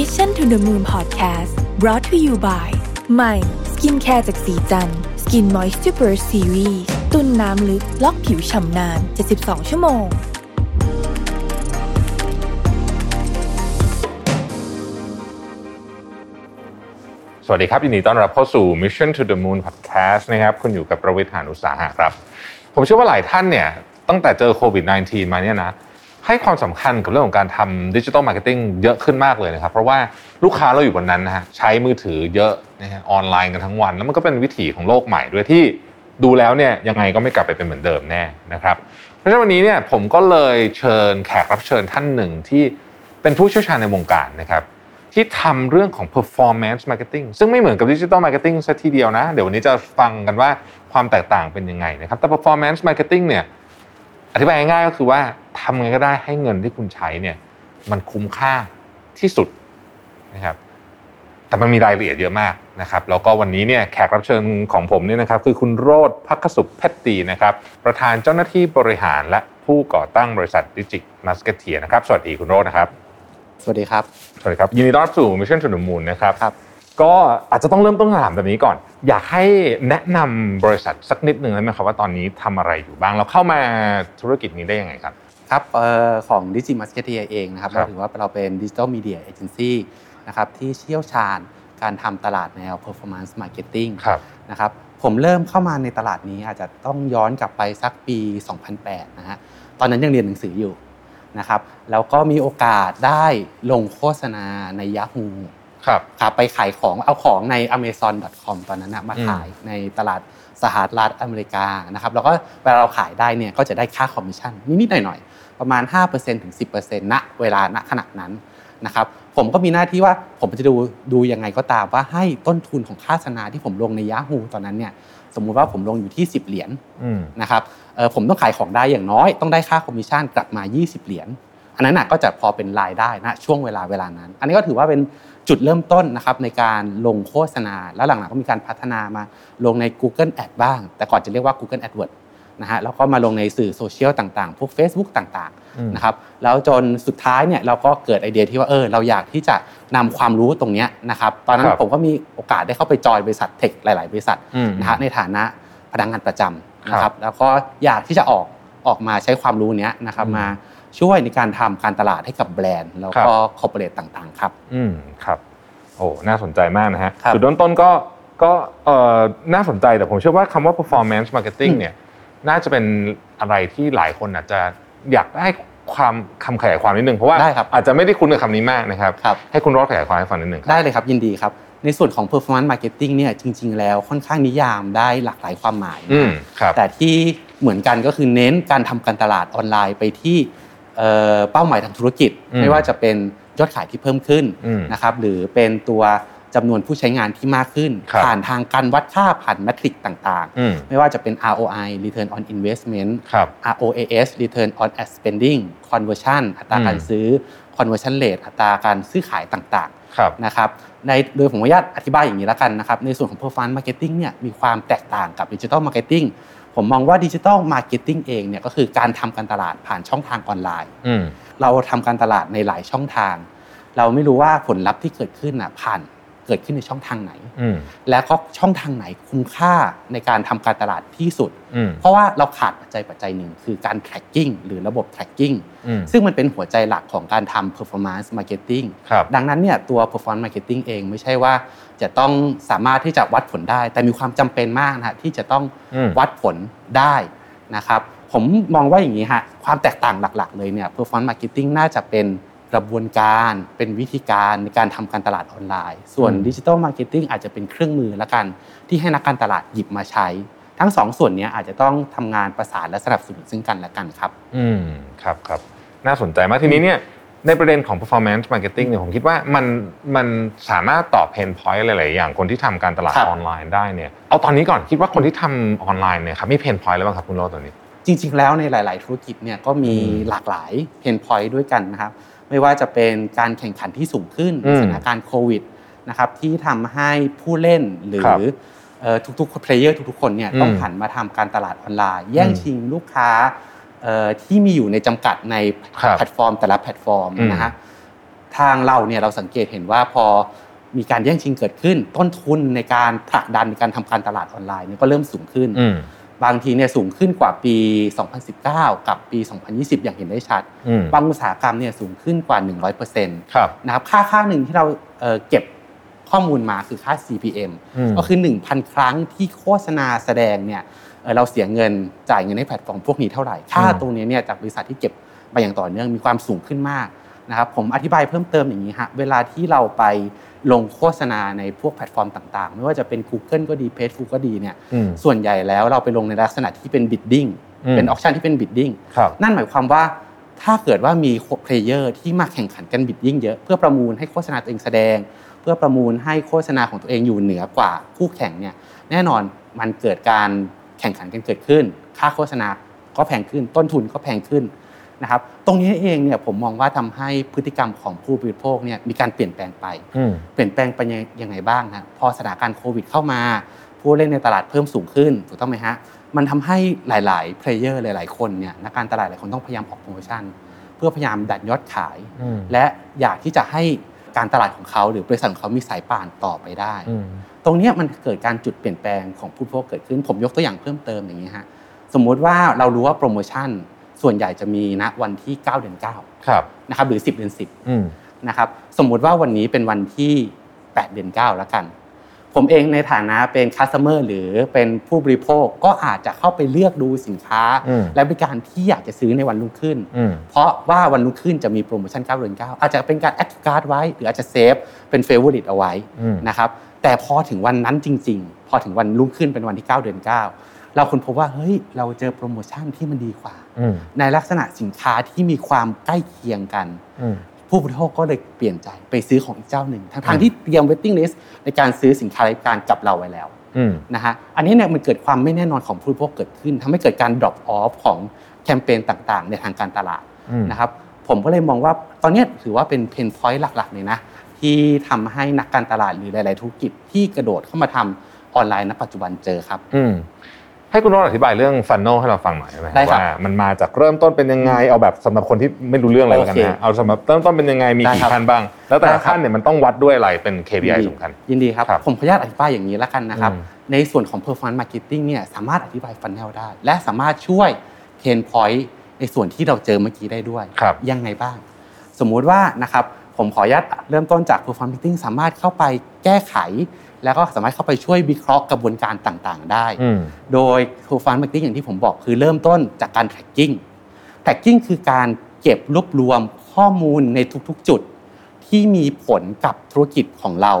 Mission to the Moon Podcast brought to you by ใหม่ skincare จากศรีจันทร์ Skin Moisture Burst Series ตุนน้ำลึกล็อกผิวฉ่ำนาน 72 ชั่วโมง สวัสดีครับ ยินดีต้อนรับเข้าสู่ Mission to the Moon Podcast นะครับ คุณอยู่กับรวิศ หาญอุตสาหะครับ ผมเชื่อว่าหลายท่านเนี่ย ตั้งแต่เจอโควิด -19 มาเนี่ยนะ ให้ความสำคัญกับเรื่องของการทำ digital marketing เยอะขึ้นมากเลยนะครับ เพราะว่าลูกค้าเราอยู่บนนั้นนะฮะใช้มือถือเยอะนะฮะออนไลน์กันทั้งวัน แล้วมันก็เป็นวิถีของโลกใหม่ด้วยที่ดูแล้วเนี่ยยังไงก็ไม่กลับไปเป็นเหมือนเดิมแน่นะครับเพราะฉะนั้นวันนี้เนี่ยผมก็เลยเชิญแขกรับเชิญท่านหนึ่งที่เป็นผู้เชี่ยวชาญในวงการนะครับที่ทำเรื่องของ performance marketing ซึ่งไม่เหมือนกับ digital marketing ซะทีเดียวนะ เดี๋ยววันนี้จะฟังกันว่าความแตกต่างเป็นยังไงนะครับแต่ performance marketing เนี่ยอธิบายง่ายๆก็คือว่า ทำไงก็ได้ให้เงินที่คุณใช้เนี่ยมันคุ้มค่าที่สุดนะครับแต่มันมีรายละเอียดเยอะมากนะครับแล้วก็วันนี้เนี่ยแขกรับเชิญของผมเนี่ยนะครับคือคุณโรจน์พักสุขเพชรตีนะครับประธานเจ้าหน้าที่บริหารและผู้ก่อตั้งบริษัท Digimusketeers นะครับสวัสดีคุณโรจน์นะครับ สวัสดีครับ สวัสดีครับยินดีต้อนรับสู่ Mission to the Moon นะครับครับ ก็อาจจะต้องเริ่มต้นคำถามแบบนี้ก่อน อยากให้แนะนำบริษัทสักนิดหนึ่งได้ไหมครับว่าตอนนี้ทำอะไรอยู่บ้างเราเข้ามาธุรกิจนี้ได้ยังไงครับ ครับเอ่อของ d i g i m a r k e t i e r เองนะครับครัเราบถือว่าเราเป็น Digital Media Agency นะครับที่เชี่ยวชาญการทำตลาดแนว Performance Marketing ครับนะครับผมเริ่มเข้ามาในตลาดนี้อาจจะต้องย้อนกลับไปสักปี 2008 นะฮะตอนนั้นยังเรียนหนังสืออยู่นะครับแล้วก็มีโอกาสได้ลงโฆษณาใน Yahoo ครับครับไปขายของเอาของใน amazon.com ตอนนั้นนะมาอืมขายในตลาดสหรัฐอเมริกานะครับแล้วก็เวลาเราขายได้เนี่ยก็จะได้ค่าคอมมิชชั่นนิดๆหน่อยๆ ประมาณ 5%ถึง 10%ณเวลาณขณะนั้นนะครับผมก็มีหน้าที่ว่าผมจะดูดูยังไงก็ตามว่าให้ต้นทุนของค่าโฆษณาที่ผมลงใน Yahoo ตอนนั้นเนี่ยสมมุติว่าผมลงอยู่ที่ 10 เหรียญอืมนะครับเอ่อผมต้องขายของได้อย่างน้อยต้องได้ค่าคอมมิชชั่นกลับมา 20 เหรียญอันนั้นนะก็จะพอเป็นรายได้นะช่วงเวลาเวลานั้น อันนี้ก็ถือว่าเป็นจุดเริ่มต้นนะครับในการลงโฆษณา แล้วหลังๆก็มีการพัฒนามาลงใน Google Ad บ้าง แต่ก่อนจะเรียกว่า Google AdWords นะฮะแล้วก็มาลงในสื่อโซเชียลต่างๆ พวก Facebook ต่างอืมๆนะครับแล้วจนสุดท้ายเนี่ยเราก็เกิดไอเดียที่ว่าเออเราอยากที่จะนำความรู้ตรงเนี้ยนะครับตอนนั้นผมก็มีโอกาสได้เข้าไปจอยบริษัทเทคหลาย ๆ บริษัทอืมนะฮะในฐานะพนักงานประจำนะคครัรับบแล้วก็อยากที่จะออกออกมาใช้ความรู้เนี้ยนะครับอืมมาช่วยในการทำการตลาดให้กับแบรนด์ แล้วก็คอร์ปอเรทต่างๆครับอืมครับโอ้น่าสนใจมากนะฮะครับจุดเริ่มต้นก็ก็เอ่อน่าสนใจแต่ผมเชื่อว่าคำว่า performance marketing อืมเนี่ย น่าจะเป็นอะไรที่หลายคนอาจจะอยากได้ความคำขยายความนิดนึงเพราะว่าได้ครับอาจจะไม่ได้คุ้นกับคำนี้มากนะครับครับ ให้คุณรอดขยายความให้ฟังนิดนึงครับได้เลยครับยินดีครับ ในส่วนของ performance marketing เนี่ยจริง ๆ แล้วค่อนข้างนิยามได้หลากหลายความหมายอืมครับแต่ที่เหมือนกันก็คือเน้นการทำการตลาดออนไลน์ไปที่เอ่อเป้าหมายทางธุรกิจอืมไม่ว่าจะเป็นยอดขายที่เพิ่มขึ้นอืมนะครับหรือเป็นตัว จำนวนผู้ใช้งานที่มากขึ้นครับผ่านทางการวัดค่าผ่านแมทริกต่างอืมๆไม่ว่าจะเป็น ROI Return on Investment ครับ ROAS Return on Ad Spending Conversion อัตราการอืมซื้อ Conversion Rate อัตราการซื้อขายต่างครับๆนะครับในโดยผมขออนุญาตอธิบายอย่างนี้แล้วกันนะครับในส่วนของ Performance Marketing เนี่ยมีความแตกต่างกับ Digital Marketing ผมมองว่า Digital Marketing เองเนี่ยก็คือการทำการตลาดผ่านช่องทางออนไลน์อืมเราทำการตลาดในหลายช่องทาง เราไม่รู้ว่าผลลัพธ์ที่เกิดขึ้นน่ะผ่าน เกิดขึ้นในช่องทางไหนอืมและก็ช่องทางไหนคุ้มค่าในการทำการตลาดที่สุดอืมเพราะว่าเราขาดปัจจัยปัจจัยหนึ่งคือการ tracking หรือระบบ tracking อืมซึ่งมันเป็นหัวใจหลักของการทำ performance marketing ครับดังนั้นเนี่ยตัว performance marketing เองไม่ใช่ว่าจะต้องสามารถที่จะวัดผลได้ แต่มีความจำเป็นมากนะฮะที่จะต้องอืมวัดผลได้นะครับผมมองว่าอย่างนี้ฮะความแตกต่างหลัก ๆ เลยเนี่ย performance marketing น่าจะเป็น กระบวนการเป็นวิธีการในการทำการตลาดออนไลน์ ส่วนอืมดิจิ t a ลมาร์เก็ตติ้งอาจจะเป็นเครื่องมือละกัน ที่ให้นักการตลาดหยิบมาใช้ ทั้งสองส่วนเนี้ยอาจจะต้องทำงานประสานและสนับสนุนซึ่งกันและกันครับ อืมครับครับน่าสนใจมากทีนี้เนี่ยในประเด็นของ performance marketing เนี่ยผมคิดว่ามันมันสามารถตอบ pain point หลายๆอย่างคนที่ทำการตลาดครับออนไลน์ได้เนี่ยเอาตอนนี้ก่อนคิดว่าคนที่ทำออนไลน์เนี่ยครับมี pain point อะไรบ้างครับคุณโรจน์ตอนนี้ จริง ๆ แล้วในหลาย ๆ ธุรกิจเนี่ยก็มีอืมหลากหลาย pain point ด้วยกันนะครับ ไม่ว่าจะเป็นการแข่งขันที่สูงขึ้นอืมในสถานการณ์โควิดนะครับที่ทำให้ผู้เล่นหรือครับเอ่อทุกๆ player ทุกๆคนเนี่ยอืมต้องหันมาทำการตลาดออนไลน์ แย่งอืมชิงลูกค้าเอ่อที่มีอยู่ในจำกัดในครับแพลตฟอร์ม แต่ละแพลตฟอร์มอืมนะฮะทางเราเนี่ยเราสังเกตเห็นว่าพอมีการแย่งชิงเกิดขึ้น ต้นทุนในการผลักดันในการทำการตลาดออนไลน์เนี่ยก็เริ่มสูงขึ้นอืม บางทีเนี่ยสูงขึ้นกว่าปี 2019 กับปี 2020 อย่างเห็นได้ชัดอืมบางอุตสาหกรรมเนี่ยสูงขึ้นกว่า 100%ครับนะครับค่าค่าหนึ่งที่เราเอ่อเก็บข้อมูลมาคือค่า CPM อืมก็คือ 1,000 ครั้งที่โฆษณาแสดงเนี่ยเอ่อเราเสียเงินจ่ายเงินให้แพลตฟอร์มพวกนี้เท่าไหร่ ค่าตรงนี้เนี่ยจากบริษัทที่เก็บมาอย่างต่อเนื่องมีความสูงขึ้นมาก นะครับผมอธิบายเพิ่มเติมอย่างนี้ฮะเวลาที่เราไปลงโฆษณาในพวกแพลตฟอร์มต่าง ๆ ไม่ว่าจะเป็น Google ก็ดี Facebook ก็ดีเนี่ยอืมส่วนใหญ่แล้วเราไปลงในลักษณะที่เป็น bidding อืมเป็นออ t ชั่นที่เป็น bidding ครับนั่นหมายความว่าถ้าเกิดว่ามี player ที่มาแข่งขันกัน bid ยิ่งเยอะเพื่อประมูลให้โฆษณาตัวเองแสดง เพื่อประมูลให้โฆษณาของตัวเองอยู่เหนือกว่าคู่แข่งเนี่ยแน่นอนมันเกิดการแข่งขันกันเกิดขึ้น ค่าโฆษณาก็แพงขึ้น ต้นทุนก็แพงขึ้น นะครับตรงนี้เองเนี่ยผมมองว่าทำให้พฤติกรรมของผู้บริโภคเนี่ยมีการเปลี่ยนแปลงไปอืมเปลี่ยนแปลงไปยังไงบ้างฮะพอสถานการณ์โควิดเข้ามา ผู้เล่นในตลาดเพิ่มสูงขึ้นถูกต้องไหมฮะมันทำให้หลาย ๆ เพลเยอร์หลาย ๆ คนเนี่ยนักการตลาดหลายคนต้องพยายามออกโปรโมชั่น เพื่อพยายามดันยอดขายอืมและอยากที่จะให้การตลาดของเขาหรือบริษัทของเขามีสายป่านต่อไปได้อืมตรงเนี้ยมันเกิดการจุดเปลี่ยนแปลงของผู้บริโภคเกิดขึ้น ผมยกตัวอย่างเพิ่มเติมอย่างนี้ฮะ สมมุติว่าเรารู้ว่าโปรโมชั่น ส่วนใหญ่จะมีณวันที่ 9 เดือนครับ9นะครับหรือ 10 เดือน 10อืมนะครับสมมุติว่าวันนี้เป็นวันที่ 8 เดือน9แล้วกัน ผมเองในฐานะเป็น customer หรือเป็นผู้บริโภคก็อาจจะเข้าไปเลือกดูสินค้าอืมและบริการที่อยากจะซื้อในวันรุ่งขึ้นอืมเพราะว่าวันรุ่งขึ้นจะมีโปรโมชั่น 9 เดือน 9 อาจจะเป็นการ add cart ไว้ หรืออาจจะ saveเป็นเฟเวอร์ริตเอาไว้อืมนะครับแต่พอถึงวันนั้นจริง ๆ พอถึงวันรุ่งขึ้นเป็นวันที่ 9 เดือน 9 เราคนพบว่าเฮ้ยเราเจอโปรโมชั่นที่มันดีกว่าอืมในลักษณะสินค้าที่มีความใกล้เคียงกันอืมผู้บริโภคก็เลยเปลี่ยนใจไปซื้อของอีกเจ้าหนึ่งทั้งทางๆที่เตรียม waiting list ในการซื้อสินค้ารายการกับเราไว้แล้วอืมนะฮะอันนี้เนี่ยมันเกิดความไม่แน่นอนของผู้บริโภคเกิดขึ้นทำให้เกิดการ drop off ของแคมเปญต่างๆ ในทางการตลาดอืมนะครับผมก็เลยมองว่าตอนเนี้ยถือว่าเป็น pain point หลักๆเลยนะที่ทำให้นักการตลาดหรือหลาย ๆ ธุรกิจที่กระโดดเข้ามาทำออนไลน์ณปัจจุบันเจอครับอืม ให้คุณโรจน์อธิบายเรื่อง funnelให้เราฟังหน่อยได้ไหมได้ครับว่ามันมาจากเริ่มต้นเป็นยังไงเอาแบบสำหรับคนที่ไม่รู้เรื่องอะไรแล้วกันโอเคนะเอาสำหรับเริ่มต้นเป็นยังไงมีได้กี่ครับขั้นบ้าง แล้วแต่ได้ละครับขั้นเนี่ยมันต้องวัดด้วยอะไรเป็น KPI สำคัญยินดีครับครับผมขออนุญาตอธิบายอย่างนี้แล้วกันนะครับอืมในส่วนของ performance marketing เนี่ยสามารถอธิบาย funnel ได้ และสามารถช่วย pain point ในส่วนที่เราเจอเมื่อกี้ได้ด้วยครับยังไงบ้าง สมมุติว่านะครับ ผมขออนุญาตเริ่มต้นจาก performance marketing สามารถเข้าไปแก้ไข แล้วก็สามารถเข้าไปช่วยวิเคราะห์กระบวนการต่างๆ ได้อืมโดย performance marketing อย่างที่ผมบอกคือเริ่มต้นจากการ tracking tracking คือการเก็บรวบรวมข้อมูลในทุกๆ จุด ที่มีผลกับธุรกิจของเรา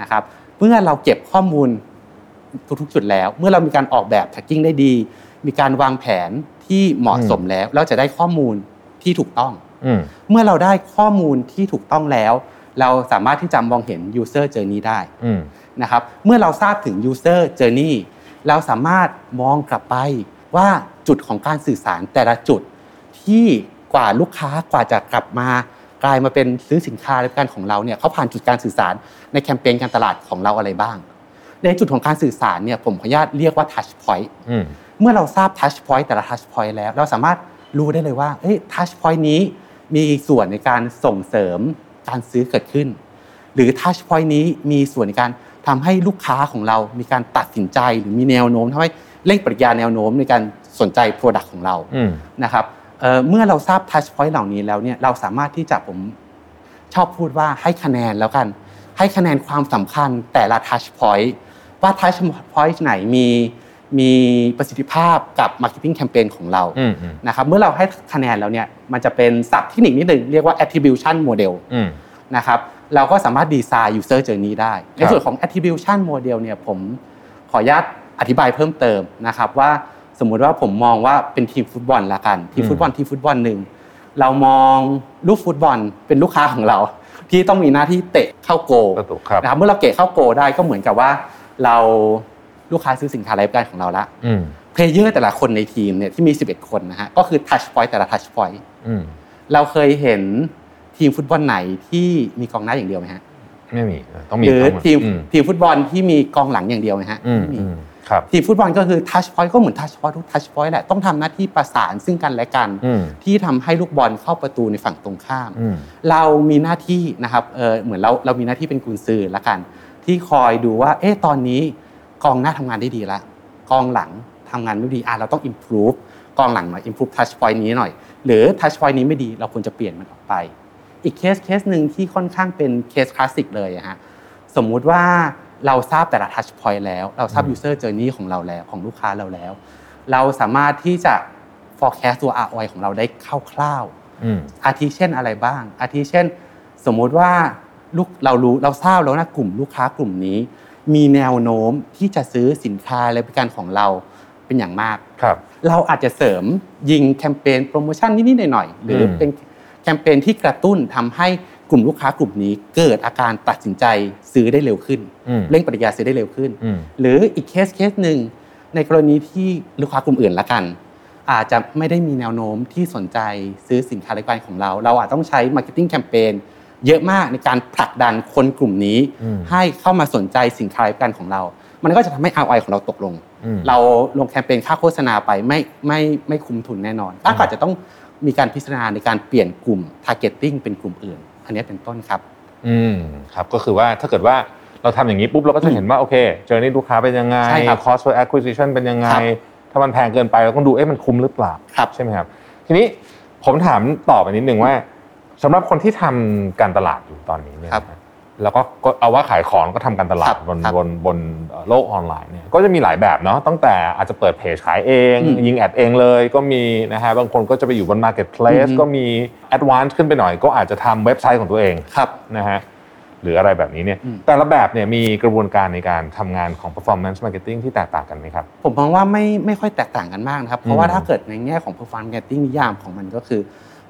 นะครับเมื่อเราเก็บข้อมูลทุกๆ จุดแล้ว เมื่อเรามีการออกแบบ tracking ได้ดี มีการวางแผนที่เหมาะสมแล้ว เราจะได้ข้อมูลที่ถูกต้องอืม เมื่อเราได้ข้อมูลที่ถูกต้องแล้ว เราสามารถที่จะมองเห็น user journey ได้อืมนะครับเมื่อเราทราบถึง user journey เราสามารถมองกลับไปว่าจุดของการสื่อสารแต่ละจุด ที่กว่าลูกค้ากว่าจะกลับมากลายมาเป็นซื้อสินค้าและบริการของเราเนี่ยเขาผ่านจุดการสื่อสารในแคมเปญการตลาดของเราอะไรบ้าง ในจุดของการสื่อสารเนี่ยผมขออนุญาตเรียกว่า touch point อืมเมื่อเราทราบ touch point แต่ละ touch point แล้ว เราสามารถรู้ได้เลยว่าเอ้ย touch point นี้ มีส่วนในการส่งเสริมการซื้อเกิดขึ้น หรือ touch point นี้มีส่วนในการทำให้ลูกค้าของเรามีการตัดสินใจหรือมีแนวโน้มทำให้เร่งปฏิกิริยาแนวโน้มในการสนใจ Product ของเราอืมนะครับเอ่อเมื่อเราทราบ touch point เหล่านี้แล้วเนี่ยเราสามารถที่จะผมชอบพูดว่าให้คะแนนแล้วกัน ให้คะแนนความสำคัญแต่ละ touch point ว่า touch point ไหนมี มีประสิทธิภาพกับ marketing campaign ของเราอืมอืมนะครับเมื่อเราให้คะแนนแล้วเนี่ยมันจะเป็นศัพท์เทคนิคนิดหนึ่งเรียกว่า attribution model อืมนะครับเราก็สามารถดีไซน์ user journey ได้ ในส่วนของ attribution model เนี่ยผมขออนุญาตอธิบายเพิ่มเติมนะครับว่าสมมุติว่าผมมองว่าเป็นทีมฟุตบอลละกันทีมอืมฟุตบอลทีมฟุตบอลหนึ่งเรามองลูกฟุตบอลเป็นลูกค้าของเรา ที่ต้องมีหน้าที่เตะเข้า goal ประตูครับนะครับเมื่อเราเตะเข้า goal ได้ก็เหมือนกับว่าเรา ลูกค้าซื้อสินค้ารายการของเราละอืม player แต่ละคนในทีมเนี่ยที่มี 11 คนนะฮะก็คือ touch point แต่ละ touch point อืมเราเคยเห็นทีมฟุตบอลไหนที่มีกองหน้าอย่างเดียวไหมฮะไม่มีเออต้องมีหรือต้องทีมอืมทีมฟุตบอลที่มีกองหลังอย่างเดียวไหมฮะอืมไม่มีอืมครับทีมฟุตบอลก็คือ touch point ก็เหมือน touch point ทุก touch point แหละต้องทำหน้าที่ประสานซึ่งกันและกันอืมที่ทำให้ลูกบอลเข้าประตูในฝั่งตรงข้ามอืมเรามีหน้าที่นะครับเออเหมือนเราเรามีหน้าที่เป็นกุนซือละกัน ที่คอยดูว่า เอ๊ะตอนนี้ กองหน้าทำงานได้ดีละกองหลังทำงานไม่ดีอะเราต้อง improve กองหลังมา improve touch point นี้หน่อย หรือ touch point นี้ไม่ดีเราควรจะเปลี่ยนมันออกไป อีกเคสเคสหนึ่งที่ค่อนข้างเป็นเคสคลาสสิกเลยอะฮะสมมุติว่าเราทราบแต่ละ touch point แล้ว เราทราบ user journey ของเราแล้วของลูกค้าเราแล้ว เราสามารถที่จะ forecast ตัว ROI ของเราได้คร่าวๆอืมอาทิเช่นอะไรบ้าง อาทิเช่น สมมุติว่าลูกเรารู้เราทราบแล้วนะกลุ่มลูกค้ากลุ่มนี้ มีแนวโน้มที่จะซื้อสินค้าและบริการของเราเป็นอย่างมากครับเราอาจจะเสริมยิงแคมเปญโปรโมชั่นนิดๆหน่อยๆหรืออืมเป็นแคมเปญที่กระตุ้นทำให้กลุ่มลูกค้ากลุ่มนี้เกิดอาการตัดสินใจซื้อได้เร็วขึ้นอืมเร่งปฏิกิริยาซื้อได้เร็วขึ้นอืมหรืออีกเคสเคสหนึ่งในกรณีที่ลูกค้ากลุ่มอื่นละกัน อาจจะไม่ได้มีแนวโน้มที่สนใจซื้อสินค้าและบริการของเรา เราอาจต้องใช้ marketing แคมเปญ เยอะมากในการผลักดันคนกลุ่มนี้อืมให้เข้ามาสนใจสินค้าและบริการของเรา มันก็จะทำให้ ROI ของเราตกลงอืมเราลงแคมเปญค่าโฆษณาไปไม่ไม่ไม่คุ้มทุนแน่นอนก็อาจจะต้องมีการพิจารณาในการเปลี่ยนกลุ่ม targeting เป็นกลุ่มอื่น อันนี้เป็นต้นครับ อืมครับก็คือว่าถ้าเกิดว่าเราทำอย่างนี้ปุ๊บเราก็จะเห็นว่าโอเคเจอนี่ลูกค้าเป็นยังไงใช่ครับ cost per acquisition เป็นยังไงครับถ้ามันแพงเกินไปเราต้องดูเอ๊ะมันคุ้มหรือเปล่าครับใช่ไหมครับ ทีนี้ผมถามต่อไปนิดนึงว่า สำหรับคนที่ทำการตลาดอยู่ตอนนี้เนี่ยครับนะแล้วก็ก็เอาว่าขายของก็ทำการตลาครัดบบนครับบนบนเอ่อโลกออนไลน์เนี่ยก็จะมีหลายแบบเนาะตั้งแต่อาจจะเปิดเพจขายเองอืมยิงแอดเองเลยก็มีนะฮะบางคนก็จะไปอยู่บน Marketplace อืมก็มี Advance ขึ้นไปหน่อย ก็อาจจะทำเว็บไซต์ของตัวเองครับนะฮะหรืออะไรแบบนี้เนี่ยอืมแต่ละแบบเนี่ยมีกระบวนการในการทำงานของ performance marketing ที่แตกต่างกันไหมครับ ผมมองว่าไม่ไม่ค่อยแตกต่างกันมากนะครับ เพอืราะมว่าถ้าเกิดในแง่ของ performance marketing นิยามของมันก็คือ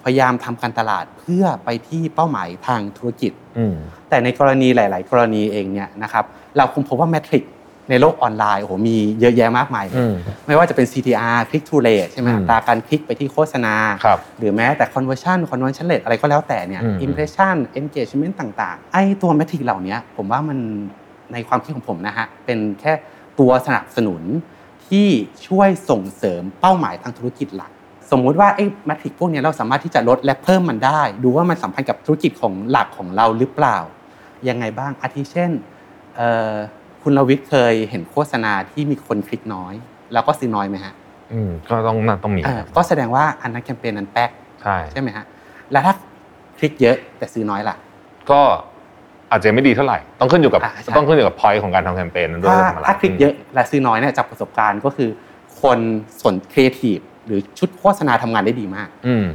พยายามทำการตลาดเพื่อไปที่เป้าหมายทางธุรกิจอืมแต่ในกรณีหลาย ๆ กรณีเองเนี่ยนะครับเราคงพบว่าแมทริกในโลกออนไลน์โอ้โหมีเยอะแยะมากมายเลยอืมไม่ว่าจะเป็น CTR click to rate ใช่ไหมอืมอัตราการคลิกไปที่โฆษณาครับหรือแม้แต่ conversion conversion rate อะไรก็แล้วแต่เนี่ยอืม impression engagement ต่างๆ ไอ้ตัวแมทริกเหล่านี้ผมว่ามันในความคิดของผมนะฮะเป็นแค่ตัวสนับสนุนที่ช่วยส่งเสริมเป้าหมายทางธุรกิจหลัก สมมุติว่าไอ้แมทริกพวกเนี้ยเราสามารถที่จะลดและเพิ่มมันได้ ดูว่ามันสัมพันธ์กับธุรกิจของหลักของเราหรือเปล่า ยังไงบ้างอาทิเช่นเอ่อคุณลวิทย์เคยเห็นโฆษณาที่มีคนคลิกน้อย แล้วก็ซื้อน้อยไหมฮะอืมก็ต้องน่าต้องมีอ่าก็แสดงว่าอันนั้นแคมเปญนั้นแป๊กใช่ใช่ไหมฮะแล้วถ้าคลิกเยอะแต่ซื้อน้อยล่ะ ก็อาจจะไม่ดีเท่าไหร่ต้องขึ้นอยู่กับอ่าใช่ต้องขึ้นอยู่กับ point ของการทำแคมเปญนั้นด้วยถ้าว่าทำอะไรถ้าคลิกเยอะและซื้อน้อยเนี่ยจากประสบการณ์ก็คือ คนสนครีเอทีฟ หรือชุดโฆษณาทำงานได้ดีมาก อืม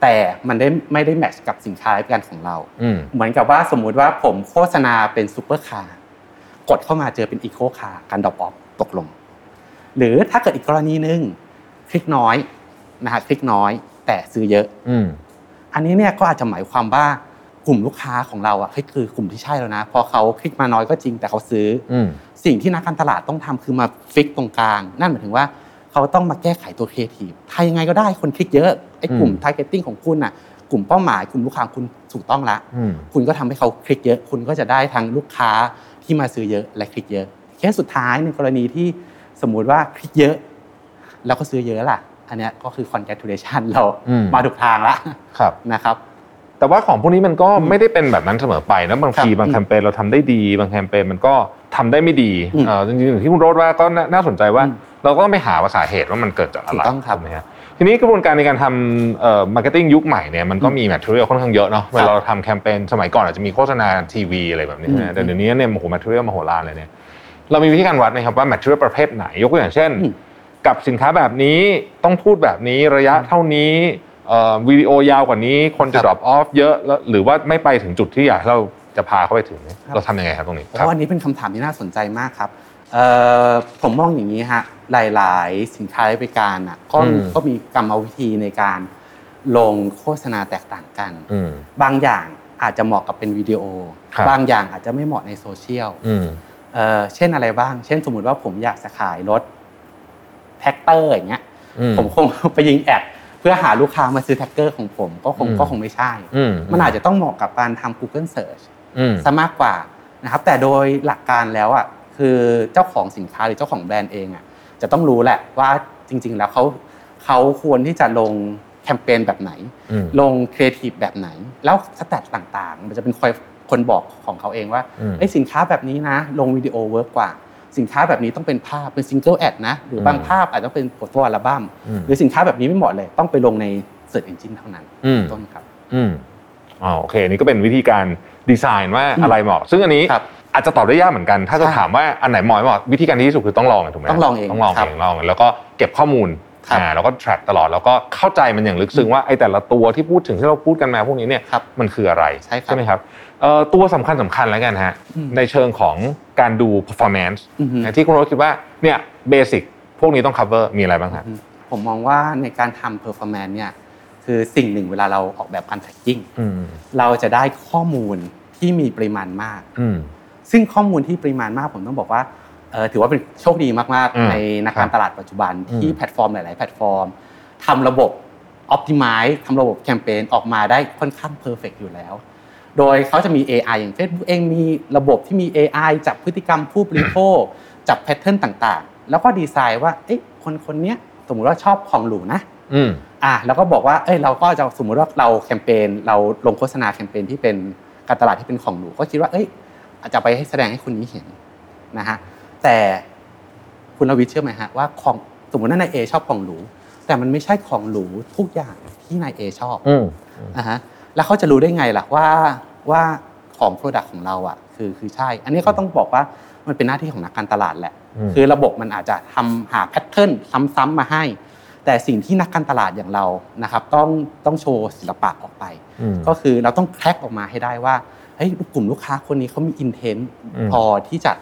แต่มันได้ไม่ได้ match กับสินค้าและบริการของเราอืมเหมือนกับว่าสมมุติว่าผมโฆษณาเป็นซูเปอร์คาร์กดเข้ามาเจอเป็น eco car การ drop off ตกลง หรือถ้าเกิดอีกกรณีหนึ่งคลิกน้อยนะฮะคลิกน้อย แต่ซื้อเยอะอืมอันนี้เนี่ยก็อาจจะหมายความว่ากลุ่มลูกค้าของเราอะเฮ้ยคือกลุ่มที่ใช่แล้วนะพอเขาคลิกมาน้อยก็จริงแต่เขาซื้อออืมสิ่งที่นักการตลาดต้องทำคือมา fix ตรงกลาง นั่นหมายถึงว่า เขาต้องมาแก้ไขตัวครีเอทีฟทำยังไงก็ได้คนคลิกเยอะไอ้กลุ่มอืม targeting ของคุณอะกลุ่มเป้าหมายกลุ่มลูกค้าคุณถูกต้องละอืมคุณก็ทำให้เขาคลิกเยอะ คุณก็จะได้ทั้งลูกค้าที่มาซื้อเยอะและคลิกเยอะเคสสุดท้ายในกรณีที่สมมุติว่าคลิกเยอะ แล้วก็ซื้อเยอะล่ะ อันเนี้ยก็คือ congratulation เราอืมมาถูกทางละครับนะครับ แต่ว่าของพวกนี้มันก็อืมไม่ได้เป็นแบบนั้นเสมอไปนะบางทีครับบางแคมเปญเราทำได้ดี บางแคมเปญมันก็ทำได้ไม่ดีอืมเอ่อจริงๆอย่างที่คุณโรดว่าก็น่าน่าสนใจว่าอืม เราก็ต้องไปหาว่าสาเหตุว่ามันเกิดจากอะไรถูกต้องครับถูกไหมฮะทีนี้กระบวนการในการทำเอ่อ marketing ยุคใหม่เนี่ยมันก็มี material ค่อนข้างเยอะเนาะเวลาเราทำแคมเปญสมัยก่อนอาจจะมีโฆษณาทีวีอะไรแบบนี้ใช่ไหมอืมแต่เดี๋ยวนี้เนี่ยโอ้โห material มโหฬารเลยเนี่ยเรามีวิธีการวัดไหมครับว่า material ประเภทไหนยกตัวอย่างเช่นอืมกับสินค้าแบบนี้ต้องพูดแบบนี้ระยะเท่านี้เอ่อวิดีโอยาวกว่านี้คนจะครับ drop off เยอะแล้วหรือว่าไม่ไปถึงจุดที่อยากให้เราจะพาเขาไปถึงเนี่ยเราทำยังไงครับตรงนี้เพราะว่าอันนี้เป็นคำถามที่น่าสนใจมากครับเอ่อ ผมมองอย่างนี้ฮะหลาย ๆ สินค้าและบริการอะก็อืมก็มีกรรมวิธีในการลงโฆษณาแตกต่างกันอืมบางอย่างอาจจะเหมาะกับเป็นวิดีโอครับบางอย่างอาจจะไม่เหมาะในโซเชียลอืมเอ่อเช่นอะไรบ้าง เช่นสมมุติว่าผมอยากจะขายรถแทรกเตอร์อย่างเงี้ยอืมผมคงไปยิง ad เพื่อหาลูกค้ามาซื้อแทรกเตอร์ของผมก็คงอืมก็คงไม่ใช่อืมมันอาจจะต้องเหมาะกับการทำ Google Search อืมซะมากกว่านะครับ แต่โดยหลักการแล้วอะ คคือเจ้าของสินค้าหรือเจ้าของแบรนด์เองอะจะต้องรู้แหละว่าจริง ๆ แล้วเขาเขาควรที่จะลงแคมเปญแบบไหนอืมลงครีเอทีฟแบบไหน แล้ว stat ต่างๆ มันจะเป็นคอยคนบอกของเขาเองว่าอืมไอ้ยสินค้าแบบนี้นะ ลงวิดีโอ work กว่าสินค้าแบบนี้ต้องเป็นภาพเป็น single ad นะ หรืออบางอืมภาพอาจจะเป็นโปรโมทอัลบั้มอืมหรือสินค้าแบบนี้ไม่เหมาะเลย ต้องไปลงใน Search Engine เท่านั้นอืมต้นครับอืมอ๋อโอเคอันนี่ก็เป็นวิธีการดีไซน์ว่าอืมอะไรเหมาะ ซึ่งอันนี้ครับ อาจจะตอบได้ยากเหมือนกัน ถ้าจะใช่ถามว่าอันไหนเหมาะไม่เหมาะวิธีการที่ดีที่สุดคือต้องลองอะถูกไหมต้องลองเองต้องลองครับเองลองเองแล้วก็เก็บข้อมูลครับอ่าแล้วก็ track ตลอดแล้วก็เข้าใจมันอย่างลึกซึ้งว่าไอ้แต่ละตัวที่พูดถึงที่เราพูดกันมาพวกนี้เนี่ยครับมันคืออะไรใช่ครับไหมครับเอ่อตัวสำคัญสำคัญแล้วกันฮะอืมในเชิงของการดู performance อือฮึที่คุณโรสคิดว่าเนี่ยเบสิกพวกนี้ต้อง cover มีอะไรบ้างครับผมมองว่าในการทำ performance เนี่ยคือสิ่งหนึ่งเวลาเราออกแบบการ tracking อืมเราจะได้ข้อมูลที่มีปริมาณมากอืม ซึ่งข้อมูลที่ปริมาณมากผมต้องบอกว่าเอ่อถือว่าเป็นโชคดีมากอืมๆในนักการตลาดปัจจุบันอืมที่แพลตฟอร์มหลาย ๆ แพลตฟอร์มทำระบบ optimize ทำระบบแคมเปญออกมาได้ค่อนข้าง perfect อยู่แล้ว โดยเขาจะมี AI อย่าง Facebook เองมีระบบที่มี AI จับพฤติกรรมผู้บริโภคจับแพทเทิร์นต่างๆ แล้วก็ดีไซน์ว่าเอ๊ะคนคนเนี้ยสมมุติว่าชอบของหรูนะอืมอะแล้วก็บอกว่าเอ้ยเราก็จะสมมุติว่าเราแคมเปญเราลงโฆษณาแคมเปญที่เป็นการตลาดที่เป็นของหรูก็คิดว่าเอ้ย อาจจะไปให้แสดงให้คนนี้เห็นนะฮะแต่คุณรวิทย์เชื่อไหมฮะว่าของสมมติว่านายเอชอบของหรู แต่มันไม่ใช่ของหรูทุกอย่างที่นายเอชอบอืมนะฮะแล้วเขาจะรู้ได้ไงล่ะว่าว่าของ product ของเราอะคือคือใช่ อันนี้ก็ต้องบอกว่ามันเป็นหน้าที่ของนักการตลาดแหละอืมคือระบบมันอาจจะทำหา pattern ซ้ำๆมาให้ แต่สิ่งที่นักการตลาดอย่างเรานะครับ ต้องต้องโชว์ศิลปะออกไปอืมก็คือเราต้อง crack ออกมาให้ได้ว่า เฮ้ยกลุ่มลูกค้าคนนี้เขามี intent อืมพอที่จะ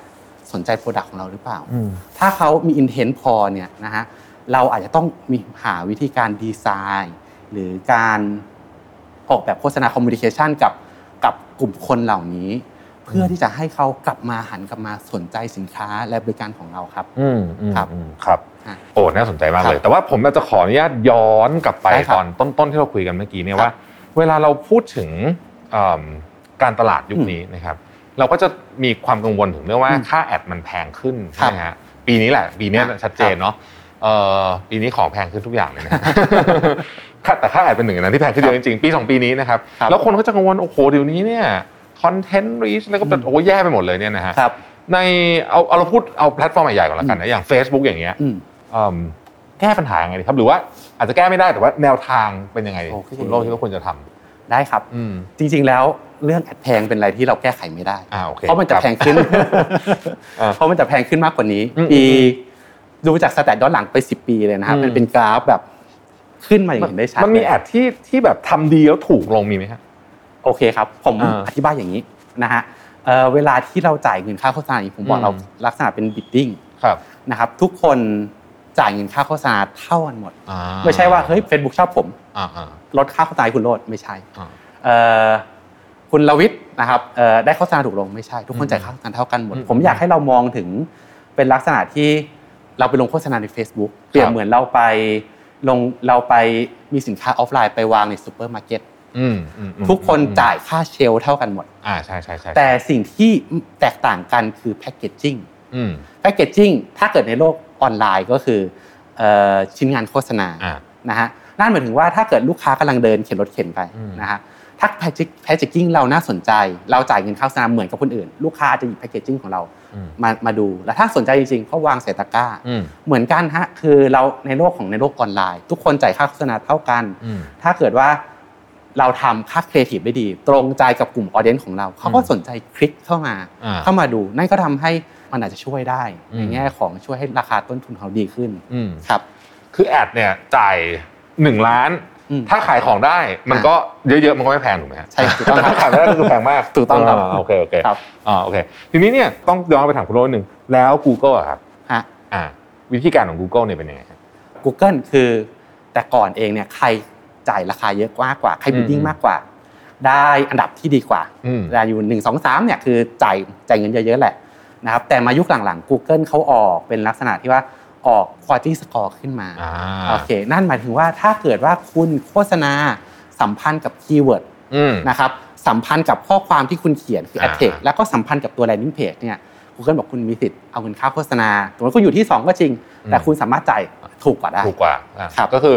สนใจ product ของเราหรือเปล่าอืมถ้าเขามี intent พอเนี่ยนะฮะเราอาจจะต้องมีหาวิธีการดีไซน์ หรือการออกแบบโฆษณาคอมมูนิเคชันกับกับกลุ่มคนเหล่านี้ เพื่อที่จะให้เขากลับมาหันกลับมาสนใจสินค้าและบริการของเราครับอืมอืมครับอืมครับอะโอ้น่าสนใจมากครับเลย แต่ว่าผมจะขออนุญาตย้อนกลับไปได้ครับตอนต้นๆที่เราคุยกันเมื่อกี้เนี่ยครับว่า เวลาเราพูดถึงเอิ่ม การตลาดยุคนี้นะครับเราก็จะมีความกังวลถึงเรื่องว่าอืมค่าแอดมันแพงขึ้นครัใช่บไหมฮะปีนี้แหละ ปีเนี้ยครับชัดเจนเนาะเอ่อปีนี้ของแพงขึ้นทุกอย่างเลยนะค่าแต่ค่า ad เป็นหนึ่งในนั้นที่แพงขึ้นเยอะจริงๆปีสองปีนี้นะครับครับแล้วคนก็จะกังวลโอ้โหเดี๋ยวนี้เนี่ย content reach แล้วก็แบบโอ้แย่ไปหมดเลยเนี่ยนะฮะครับในเอาเอาเราพูดเอาแพลตฟอร์มใหญ่ๆก่อนละกันนะอย่าง Facebook อย่างเงี้ยอืมเอิ่มแก้ปัญหายังไงดีครับ หรือว่าอาจจะแก้ไม่ได้แต่ว่าแนวทางเป็นยังไงโอเคคุณโลกคิดว่าควรจะทำได้ครับอืมจริง ๆแล้ว เรื่อง ad แพงเป็นอะไรที่เราแก้ไขไม่ได้อ่าโอเคเพราะมันจะครับแพงขึ้นอ่าเพราะมันจะแพงขึ้นมากกว่านี้อืมปีดูจากสแตทย้อนหลังไป 10 ปีเลยนะครับอืมมันเป็นกราฟแบบขึ้นมาอย่างเห็นได้ชัดมันมีเลยแอดที่ที่แบบทำดีแล้วถูกลงมีไหมครับโอเคครับ ผมอ่าอธิบายอย่างนี้นะฮะเอ่อเวลาที่เราจ่ายเงินค่าโฆษณาอย่างที่ผมบอกอืมเราลักษณะเป็นบิดดิ้งครับนะครับ ทุกคนจ่ายเงินค่าโฆษณาเท่ากันหมดอ่าไม่ใช่ว่าเฮ้ย Facebook ชอบผมอ่าอ่าลดค่าโฆษณาให้คุณโลดไม่ใช่อ่าเอ่อ คุณลวิทย์นะครับเอ่อได้โฆษณาถูกลงไม่ใช่ ทุกคนอืมจ่ายค่าโฆษณาเท่ากันหมดอืมผมอยากให้เรามองถึงเป็นลักษณะที่เราไปลงโฆษณาใน Facebook เปรียบเหมือนเราไปลงเราไปมีสินค้าออฟไลน์ไปวางในซูเปอร์มาร์เก็ตอืมอืมอืมทุกคนจ่ายค่า shelf เท่ากันหมดอ่าใช่ใช่ใช่แต่สิ่งที่แตกต่างกันคือแพ c เกจจิ้งอืมแพ c เกจจิ้งถ้าเกิดในโลกออนไลน์ก็คือเอ่อชิ้นงานโฆษณาอ่านะฮะนั่นหมายถึงว่าถ้าเกิดลูกค้ากำลังเดินเข็นรถเข็นไปอืมนะฮะ ถ้าแพค packaging เราน่าสนใจ เราจ่ายเงินค่าโฆษณาเหมือนกับคนอื่น ลูกค้าอาจจะหยิบ packaging ของเราอืมมามาดู แล้วถ้าสนใจจริงๆก็วางใส่ตะกร้าอืมเหมือนกันฮะคือเราในโลกของในโลกออนไลน์ ทุกคนจ่ายค่าโฆษณาเท่ากันอืมถ้าเกิดว่าเราทำค่าครีเอทีฟได้ดี ตรงใจกับกลุ่ม audience ของเรา เขาก็อืมสนใจคลิกเข้ามาอ่าเข้ามาดู นั่นก็ทำให้มันอาจจะช่วยได้อืมในแง่ของช่วยให้ราคาต้นทุนเขาดีขึ้นอืมครับ คือแอดเนี่ยจ่ายหนึ่งล้านอืม ถ้าขายของได้มันก็เยอะๆมันก็ไม่แพงถูกไหมฮะใช่ถูกต้องครับแต่ถ้าขายไม่ได้ก็คือแพงมากถูกต้องครับาโอเคโอเคครับอ่าโอเคทีนี้เนี่ยต้องย้อนไปถามคุณโรจน์หนึ่งแล้ว Google อะครับฮะอ่าวิธีการของ Google เนี่ยเป็นยังไงครับ Google คือแต่ก่อนเองเนี่ยใครจ่ายราคาเยอะกว่ากว่าใครบิดดิ้งอืมมากกว่า ได้อันดับที่ดีกว่าอืมแต่อยู่หนึ่งสองสามเนี่ยคือจ่ายจ่ายเงินเยอะๆแหละนะครับแต่มายุคหลังๆ Google เขาออกเป็นลักษณะที่ว่า ออก quality score ขึ้นมาอ่าโอเคนั่นหมายถึงว่าถ้าเกิดว่าคุณโฆษณาสัมพันธ์กับ keyword อืมนะครับสัมพันธ์กับข้อความที่คุณเขียนคืออ่า ad text แล้วก็สัมพันธ์กับตัว landing page เนี่ย Google บอกคุณมีสิทธิ์เอาเงินค่าโฆษณาสมมติคุณอยู่ที่ 2 ก็จริง แต่คุณสามารถจ่ายถูกกว่าได้ถูกกว่าอะครับก็คือ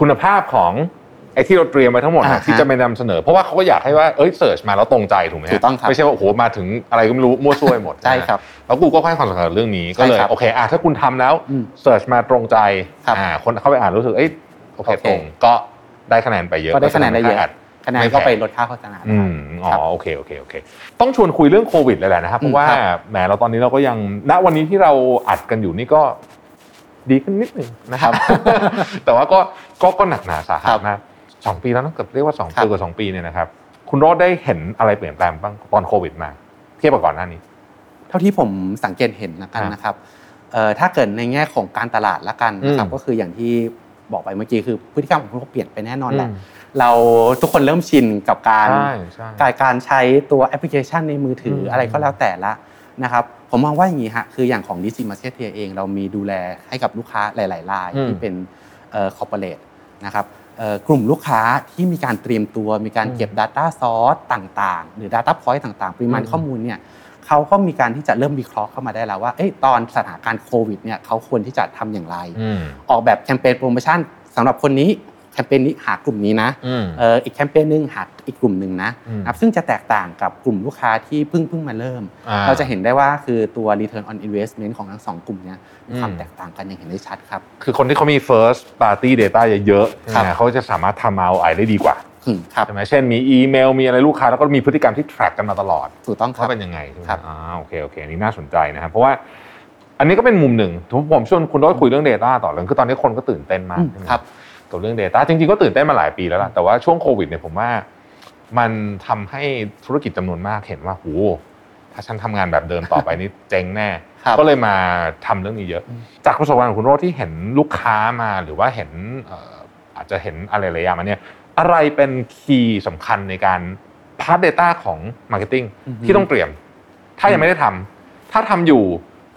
คุณภาพของไอ้ที่เราเตรียมไว้ทั้งหมดอ่าอะฮะที่จะไปนำเสนอ เพราะว่าเขาก็อยากให้ว่าเอ้ย search มาแล้วตรงใจถูกไหมฮะถูกต้องครับไม่ใช่ว่าโอ้โหมาถึงอะไรก็ไม่รู้มั่วซั่วไปหมดใช่ครับนะแล้วกูก็ให้ความสำคัญกับเรื่องนี้ก็เลยใช่ครับโอเคอะถ้าคุณทำแล้วอืม search มาตรงใจครับอ่าคนเข้าไปอ่านรู้สึกเอ้ยโอเคโอเคตรงก็ได้คะแนนไปเยอะก็ได้คะแนนได้เยอะก็แสดงว่าคะแนนไม่แพงก็ไปลดค่าโฆษณาอืได้มอ๋อครับโอเคโอเคโอเค ต้องชวนคุยเรื่องโควิดเลยแหละนะครับเพราะว่าครับแหมเราตอนนี้เราก็ยังณวันนี้ที่เราอัดกันอยู่นี่ก็ดีขึ้นนิดหนึ่งนะครับ แต่ว่าก็ก็ก็หนักหนาสาหัครัสบมาก สองปีแล้วนะเกือบเรียกว่าสองครัปีบกว่าสองปีเนี่ยนะครับ คุณโรดได้เห็นอะไรเปลี่ยนแปลงบ้างตอนโควิดมา เทียบกับก่อนหน้านี้ เท่าที่ผมสังเกตเห็นนะกันครับนะครับเอ่อถ้าเกิดในแง่ของการตลาดละกันนะครับอืมก็คืออย่างที่บอกไปเมื่อกี้คือพฤติกรรมของคนเปลี่ยนไปแน่นอนแหละอืมเราทุกคนเริ่มชินกับการใช่ใช่การการใช้ตัวแอปพลิเคชันในมือถือมอะไรก็แล้วแต่ละนะครับผมมองว่าอย่างนี้ฮะคืออย่างของดิจิมาเชเทียเอง เรามีดูแลให้กับลูกค้าหลายๆรายอืมที่เป็น corporate นะครับเอ่อ กลุ่มลูกค้าที่มีการเตรียมตัวมีการเก็บ Data Source ต่างๆ หรือ Data Point ต่างๆ ปริมาณอืมข้อมูลเนี่ยเขาก็มีการที่จะเริ่มวิเคราะห์เข้ามาได้แล้วว่าเอ้ยตอนสถานการณ์โควิดเนี่ยเขาควรที่จะทำอย่างไรอืมออกแบบแคมเปญโปรโมชั่นสำหรับคนนี้ แคมเปญนี้หากลุ่มนี้นะอืมเอ่ออีกแคมเปญหนึ่งหาอีกกลุ่มหนึ่งนะอืมนะครับซึ่งจะแตกต่างกับกลุ่มลูกค้าที่เพิ่งเพิ่งมาเริ่มอ่เราจะเห็นได้ว่าคือตัว return on investment ของทั้งสองกลุ่มเนี้ยมีความอืมแตกต่างกันอย่างเห็นได้ชัดครับ คือคนที่เขามี first party data เยอะๆครับเนี่ยเขาจะสามารถทำเอาไอได้ดีกว่าอืมครับใช่ไหมเช่นมีอีเมลมีอะไรลูกค้าแล้วก็มีพฤติกรรมที่ track กันมาตลอดถูกต้องครัว่าบเป็นยังไงใช่ไหมครับอ่าโอเคโอเคอันนี่น่าสนใจนะครับเพราะว่าอันนี้ก็เป็นมุมหนึ่งทุกผมชวนคุณต้องคุยเรื่อง Data ต่อเลยคือตอนนี้คนก็ตื่นเต้นมากอืมใช่ไหมครับ กับเรื่อง Data จริงๆก็ตื่นเต้นมาหลายปีแล้วล่ะแต่ว่าช่วงโควิดเนี่ยผมว่ามันทำให้ธุรกิจจำนวนมากเห็นว่าโหถ้าฉันทำงานแบบเดิมต่อไปนี่เจ๊งแน่ครับก็เลยมาทำเรื่องนี้เยอะอืมจากประสบการณ์ของคุณโรจน์ที่เห็นลูกค้ามาหรือว่าเห็นเอ่ออาจจะเห็นอะไรหลายอย่างมาเนี่ยอะไรเป็น key สำคัญในการพาร์ท Data ของ Marketing อือฮึที่ต้องเตรียม ถ้ายังไม่ได้ทำถ้าทำอยู่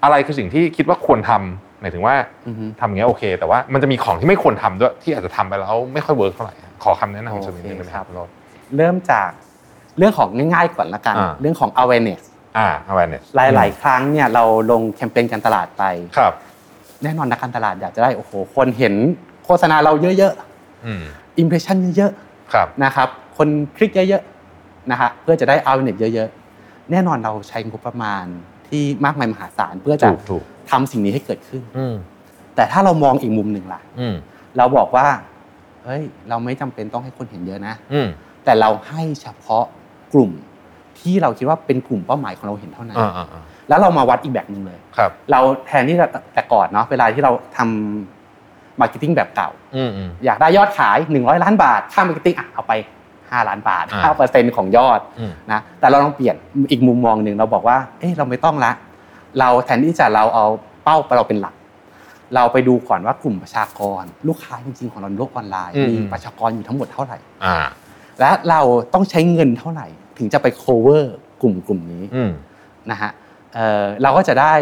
อะไรคือสิ่งที่คิดว่าควรทำ หมายถึงว่าอือฮึทำอย่างเงี้ยโอเค แต่ว่ามันจะมีของที่ไม่ควรทำด้วยที่อาจจะทำไปแล้วไม่ค่อย work เท่าไหร่ขอคำแนะนำสักนิดนึงได้ไหมครับคุณโรจน์เริ่มจากเรื่องของง่ายๆก่อนละกันอ่าเรื่องของ awareness อ่า awareness หลาย ๆ ครั้งเนี่ยเราลงแคมเปญการตลาดไปครับ แน่นอนนักการตลาดอยากจะได้โอ้โหคนเห็นโฆษณาเราเยอะอืมๆ impression เยอะครับๆนะครับ คนคลิกเยอะๆนะฮะเพื่อจะได้ awareness เยอะ ๆ แน่นอนเราใช้งบประมาณ ที่มากมายมหาศาลเพื่อจะถูกถูกทำสิ่งนี้ให้เกิดขึ้นอืมแต่ถ้าเรามองอีกมุมหนึ่งล่ะอืมเราบอกว่าเฮ้ยเราไม่จำเป็นต้องให้คนเห็นเยอะนะอืมแต่เราให้เฉพาะกลุ่มที่เราคิดว่าเป็นกลุ่มเป้าหมายของเราเห็นเท่านั้นอ่าอ่าอ่าแล้วเรามาวัดอีกแบบหนึ่งเลยครับ เราแทนที่จะแต่ก่อนเนาะเวลาที่เราทำ marketing แบบเก่าอืมอืมอยากได้ยอดขาย 100 ล้านบาทค่า marketing อะเอาไป 5 ล้านบาทอ่า5เปอร์เซ็นต์ของยอดอืมนะแต่เราลองเปลี่ยนอีกมุมมองหนึ่งเราบอกว่าเอ้เราไม่ต้องละ เราแทนที่จะเราเอาเป้าเราเป็นหลัก เราไปดูก่อนว่ากลุ่มประชากร ลูกค้าจริงๆของเราในโลกออนไลน์อืมมีประชากรอยู่ทั้งหมดเท่าไหร่อ่าและเราต้องใช้เงินเท่าไหร่ ถึงจะไป cover กลุ่มกลุ่มนี้อืมนะฮะเอ่อเราก็จะได้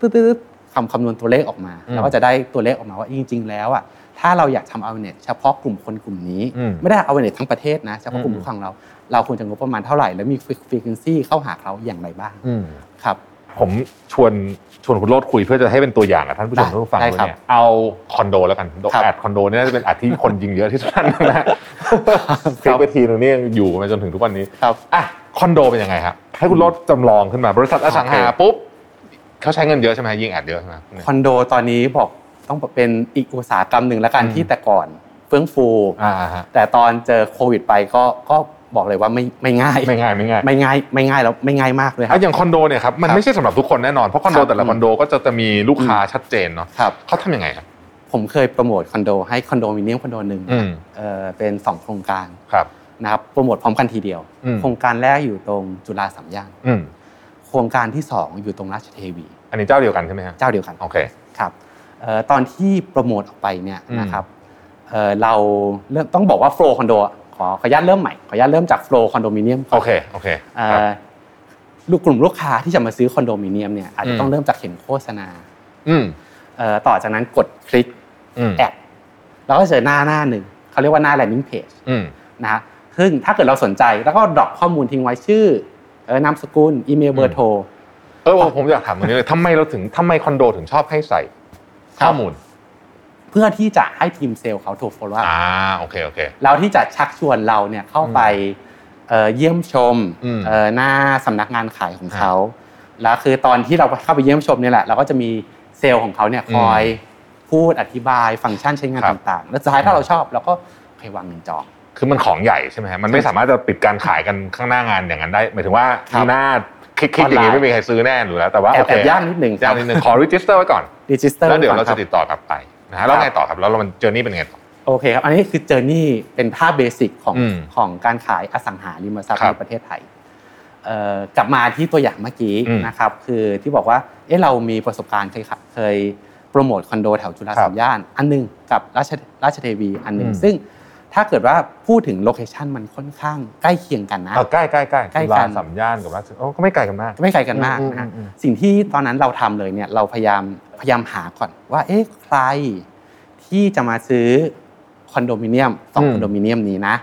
ตืดๆคำคำนวณตัวเลขออกมาอืมเราก็จะได้ตัวเลขออกมาว่าจริง ๆ แล้วอะ ถ้าเราอยากทำ awareness เฉพาะกลุ่มคนกลุ่มนี้ อืม ไม่ได้ awareness ทั้งประเทศนะเฉพาะกลุ่มอืมลูกค้าของเรา เราควรจะงบประมาณเท่าไหร่ แล้วมี frequency เข้าหาเขาอย่างไรบ้างอืม ครับ ผมชวนชวนคุณโรดคุยเพื่อจะให้เป็นตัวอย่างกับท่านผู้ชมได้ท่านผู้ฟังได้ด้วยครับเนี่ยเอาคอนโดแล้วกันครับ ad คอนโดเนี่ยน่าจะเป็น ad ที่คนยิงเยอะที่สุดนะฮะคลิกไปทีนึงนี่ยังอยู่มาจนถึงทุกวันนี้ครับ อะคอนโดเป็นยังไงครับให้คุณโรจน์จำลองขึ้นมาบริษัทอสังหาโอเคปุ๊บเขาใช้เงินเยอะใช่ไหมยิง ad เยอะใช่ไหม คอนโดตอนนี้บอก ต้องเป็นอีกอุตสาหกรรมหนึ่งแล้วกันอืมที่แต่ก่อนเฟื่องฟูอ่าฮะแต่ตอนเจอโควิดไปก็ก็บอกเลยว่าไม่ไม่ง่ายไม่ง่ายไม่ง่ายไม่ง่ายไม่ง่ายแล้วไม่ง่ายมากเลยครับอะอย่างคอนโดเนี่ยครับมันครับไม่ใช่สำหรับทุกคนแน่นอนเพราะคอนโดครับแต่ละคอนโดก็จะจะมีลูกค้าชัดเจนเนาะครับเขาทำยังไงครับผมเคยโปรโมทคอนโดให้คอนโดมิเนียมคอนโดหนึ่งอืมเอ่อเป็น2โครงการครับนะครับโปรโมทพร้อมกันทีเดียวอืมโครงการแรกอยู่ตรงจุฬาสามย่านอืมโครงการที่2อยู่ตรงราชเทวี อันนี้เจ้าเดียวกันใช่ไหมฮะเจ้าเดียวกันโอเคครับเอ่อ ตอนที่โปรโมทออกไปเนี่ยอืมนะครับเอ่อเราเริ่มต้องบอกว่า flow คอนโดขอขออนุญาตเริ่มใหม่ขออนุญาตเริ่มจาก flow คอนโดมิเนียมโอเคโอเคเอ่อครับลูกกลุ่มลูกค้าที่จะมาซื้อคอนโดมิเนียมเนี่ยอาจจะอืมต้องเริ่มจากเห็นโฆษณาอืมเอ่อต่อจากนั้นกดคลิกอืม ad แล้วก็เจอหน้าหน้าหนึ่งเขาเรียกว่าหน้า landing page อืมนะฮะซึ่งถ้าเกิดเราสนใจแล้วก็ drop ข้อมูลทิ้งไว้ชื่อเออนามสกุลอีเมลเบอร์โทรเออผมอยากถามตรงนี้เลยทำไมเราถึงทำไมคอนโดถึงชอบให้ใส่ ข้อมูล เพื่อที่จะให้ทีมเซลล์เขาโทร follow up อ่าโอเคโอเคแล้วที่จะชักชวนเราเนี่ยเข้าไปเอ่อเยี่ยมชมอืมเอ่อหน้าสำนักงานขายของเขาแล้วคือตอนที่เราเข้าไปเยี่ยมชมเนี่ยแหละเราก็จะมีเซลล์ของเขาเนี่ยคอยพูดอธิบายฟังก์ชันใช้งานครับต่างๆ แล้วสุดท้ายถ้าเราชอบเราก็โอเควางเงินจองคือมันของใหญ่ใช่ไหมฮะมันไม่สามารถจะปิดการขายกันข้างหน้างานอย่างนั้นได้หมายถึงว่าครับหน้า คลิกๆอย่างนี้ออนไลน์ไม่มีใครซื้อแน่หรือแล้วแต่ว่าแอบโอเคแอบย่างนิดหนึ่งย่างนิดนึงขอ register ไว้ก่อนregister แล้วเดี๋ยวเราจะติดต่อกลับไปนะฮะแล้วไงต่อครับแล้วเรามัน journey เป็นไงต่อโอเคครับอันนี้คือ journey เป็นภาพ basic ของอืมของการขายอสังหาริมทรัพย์ครับในประเทศไทยเอ่อกลับมาที่ตัวอย่างเมื่อกี้อืมนะครับคือที่บอกว่าเอ๊ะเรามีประสบการณ์เคยขับเคยโปรโมทคอนโดแถวจุฬาครัสามย่าน อันหนึงกับราชราชเทวีอันหนึงอืมซึ่ง ถ้าเกิดว่าพูดถึง location มันค่อนข้างใกล้เคียงกันนะเออใกล้ใกล้ใกล้ใกล้กันจุกัฬานสามย่านกับราชโอ้ก็ไม่ไกลกันมากไม่ไกลกันมากนะฮะอืมอืมอืมสิ่งที่ตอนนั้นเราทำเลยเนี่ยเราพยายามพยายามหาก่อนว่า เอ๊ะใครที่จะมาซื้อคอนโดมิเนียมสองอืมคอนโดมิเนียมนี้นะ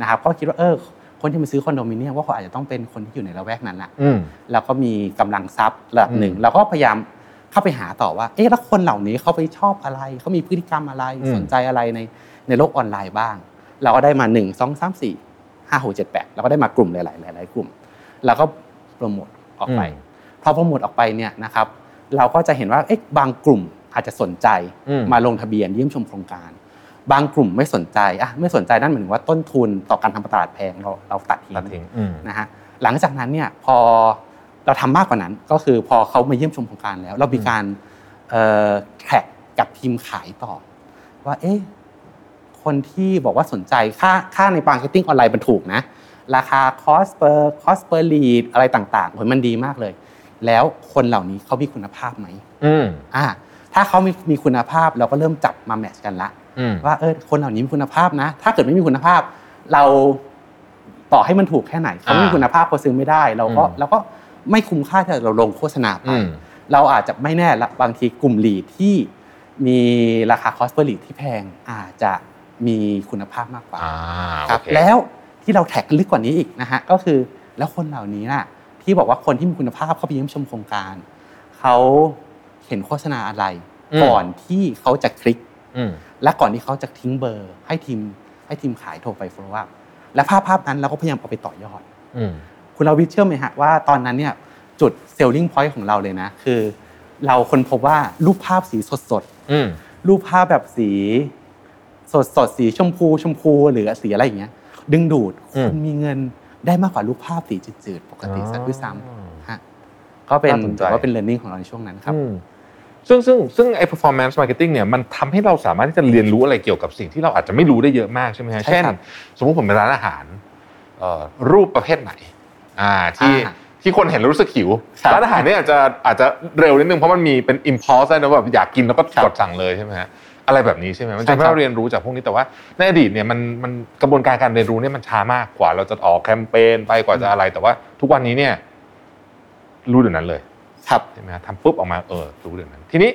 นะครับก็คิดว่าเออคนที่มาซื้อคอนโดมิเนียมว่าเขาอาจจะต้องเป็นคนที่อยู่ในละแวกนั้นแหละอืมแล้วก็มีกำลังทรัพย์ระดับหนึ่งอืมเราก็พยายามเข้าไปหาต่อว่า เอ๊ะแล้วคนเหล่านี้เขาไปชอบอะไรเขามีพฤติกรรมอะไรอืมสนใจอะไรในในโลกออนไลน์บ้าง เราก็ได้มา 1 2 3 4 5 6 7 8เราก็ได้มากลุ่มหลาย ๆ หลาย ๆ กลุ่มแล้วก็โปรโมทออกไปอืมพอโปรโมทออกไปเนี่ยนะครับเราก็จะเห็นว่าเอ๊ะบางกลุ่มอาจจะสนใจอืมมาลงทะเบียนเยี่ยมชมโครงการ บางกลุ่มไม่สนใจอะไม่สนใจนั่นหมายถึงว่าต้นทุนต่อการทำตลาดแพงเราเราตัดทิ้ตัดงทิ้งอืมนะฮะหลังจากนั้นเนี่ยพอเราทำมากกว่านั้นก็คือพอเขามาเยี่ยมชมโครงการแล้ว เรามีการแท็กกับทีมขายต่อ ว่าเอ๊ะ คนที่บอกว่าสนใจค่าค่าใน marketing online มันถูกนะ ราคา cost per cost per lead อะไรต่างๆโอ้ยมันดีมากเลย แล้วคนเหล่านี้เขามีคุณภาพไหมอืมอ่าถ้าเขามีมีคุณภาพเราก็เริ่มจับมา match กันละอืมว่าเออคนเหล่านี้มีคุณภาพนะ ถ้าเกิดไม่มีคุณภาพ เราต่อให้มันถูกแค่ไหนเขาไม่มีอ่าคุณภาพเขาซื้อไม่ได้ เราก็อืมเราก็ไม่คุ้มค่าที่เราลงโฆษณาไปอืมเราอาจจะไม่แน่ละบางทีกลุ่ม lead ที่มีราคา cost per lead ที่แพงอาจจะ มีคุณภาพมากกว่าอ่าครับโอเคแล้วที่เรา track ลึกกว่านี้อีกนะฮะก็คือแล้วคนเหล่านี้น่ะที่บอกว่าคนที่มีคุณภาพเข้าไปเยี่ยมชมโครงการเขาเห็นโฆษณาอะไร ก่อนที่เขาจะคลิกอืมและก่อนที่เขาจะทิ้งเบอร์ ให้ทีมให้ทีมขายโทรไป follow up และภาพภาพนั้นเราก็พยายามเอาไปต่อยอดอืมคุณเราวิทย์เชื่อไหมฮะว่าตอนนั้นเนี่ยจุด selling point ของเราเลยนะ คือ เราคนพบว่ารูปภาพสีสดอืมๆรูปภาพแบบสี สดสดๆสีชมพูชมพูหรือสีอะไรอย่างเงี้ย ดึงดูดอืมคุณมีเงินได้มากกว่ารูปภาพสีจืดๆปกติซะด้วยซ้อ๋อำฮะก็เป็นน่าสนใจถือว่าเป็น learning ของเราในช่วงนั้นครับอืมซึ่งซึ่งซึ่งไอ้ performance marketing เนี่ยมันทำให้เราสามารถที่จะเรียนรู้อะไรเกี่ยวกับสิ่งที่เราอาจจะไม่รู้ได้เยอะมากใช่ไหมฮะใช่เช่นครับสมมุติผมเป็นร้านอาหารเอ่อรูปประเภทไหนอ่าที่อ่าที่คนเห็นแล้วรู้สึกหิวครับร้านอาหารเนี่ยอาจจะอาจจะเร็วนิดนึงเพราะมันมีเป็น impulse ได้นะแบบอยากกินแล้วก็ครับกดสั่งเลยใช่ไหมฮะ อะไรแบบนี้ใช่ไหมมันใช่จะให้ครับเราเรียนรู้จากพวกนี้แต่ว่าในอดีตเนี่ยมันมันกระบวนการการเรียนรู้เนี่ยมันช้ามากกว่า เราจะออกแคมเปญไปกว่าจะอะไร แต่ว่าทุกวันนี้เนี่ย รู้เดี๋ยวนั้นเลยครับใช่ไหมฮะทำปุ๊บออกมาเออรู้เรื่องนั้น ทีนี้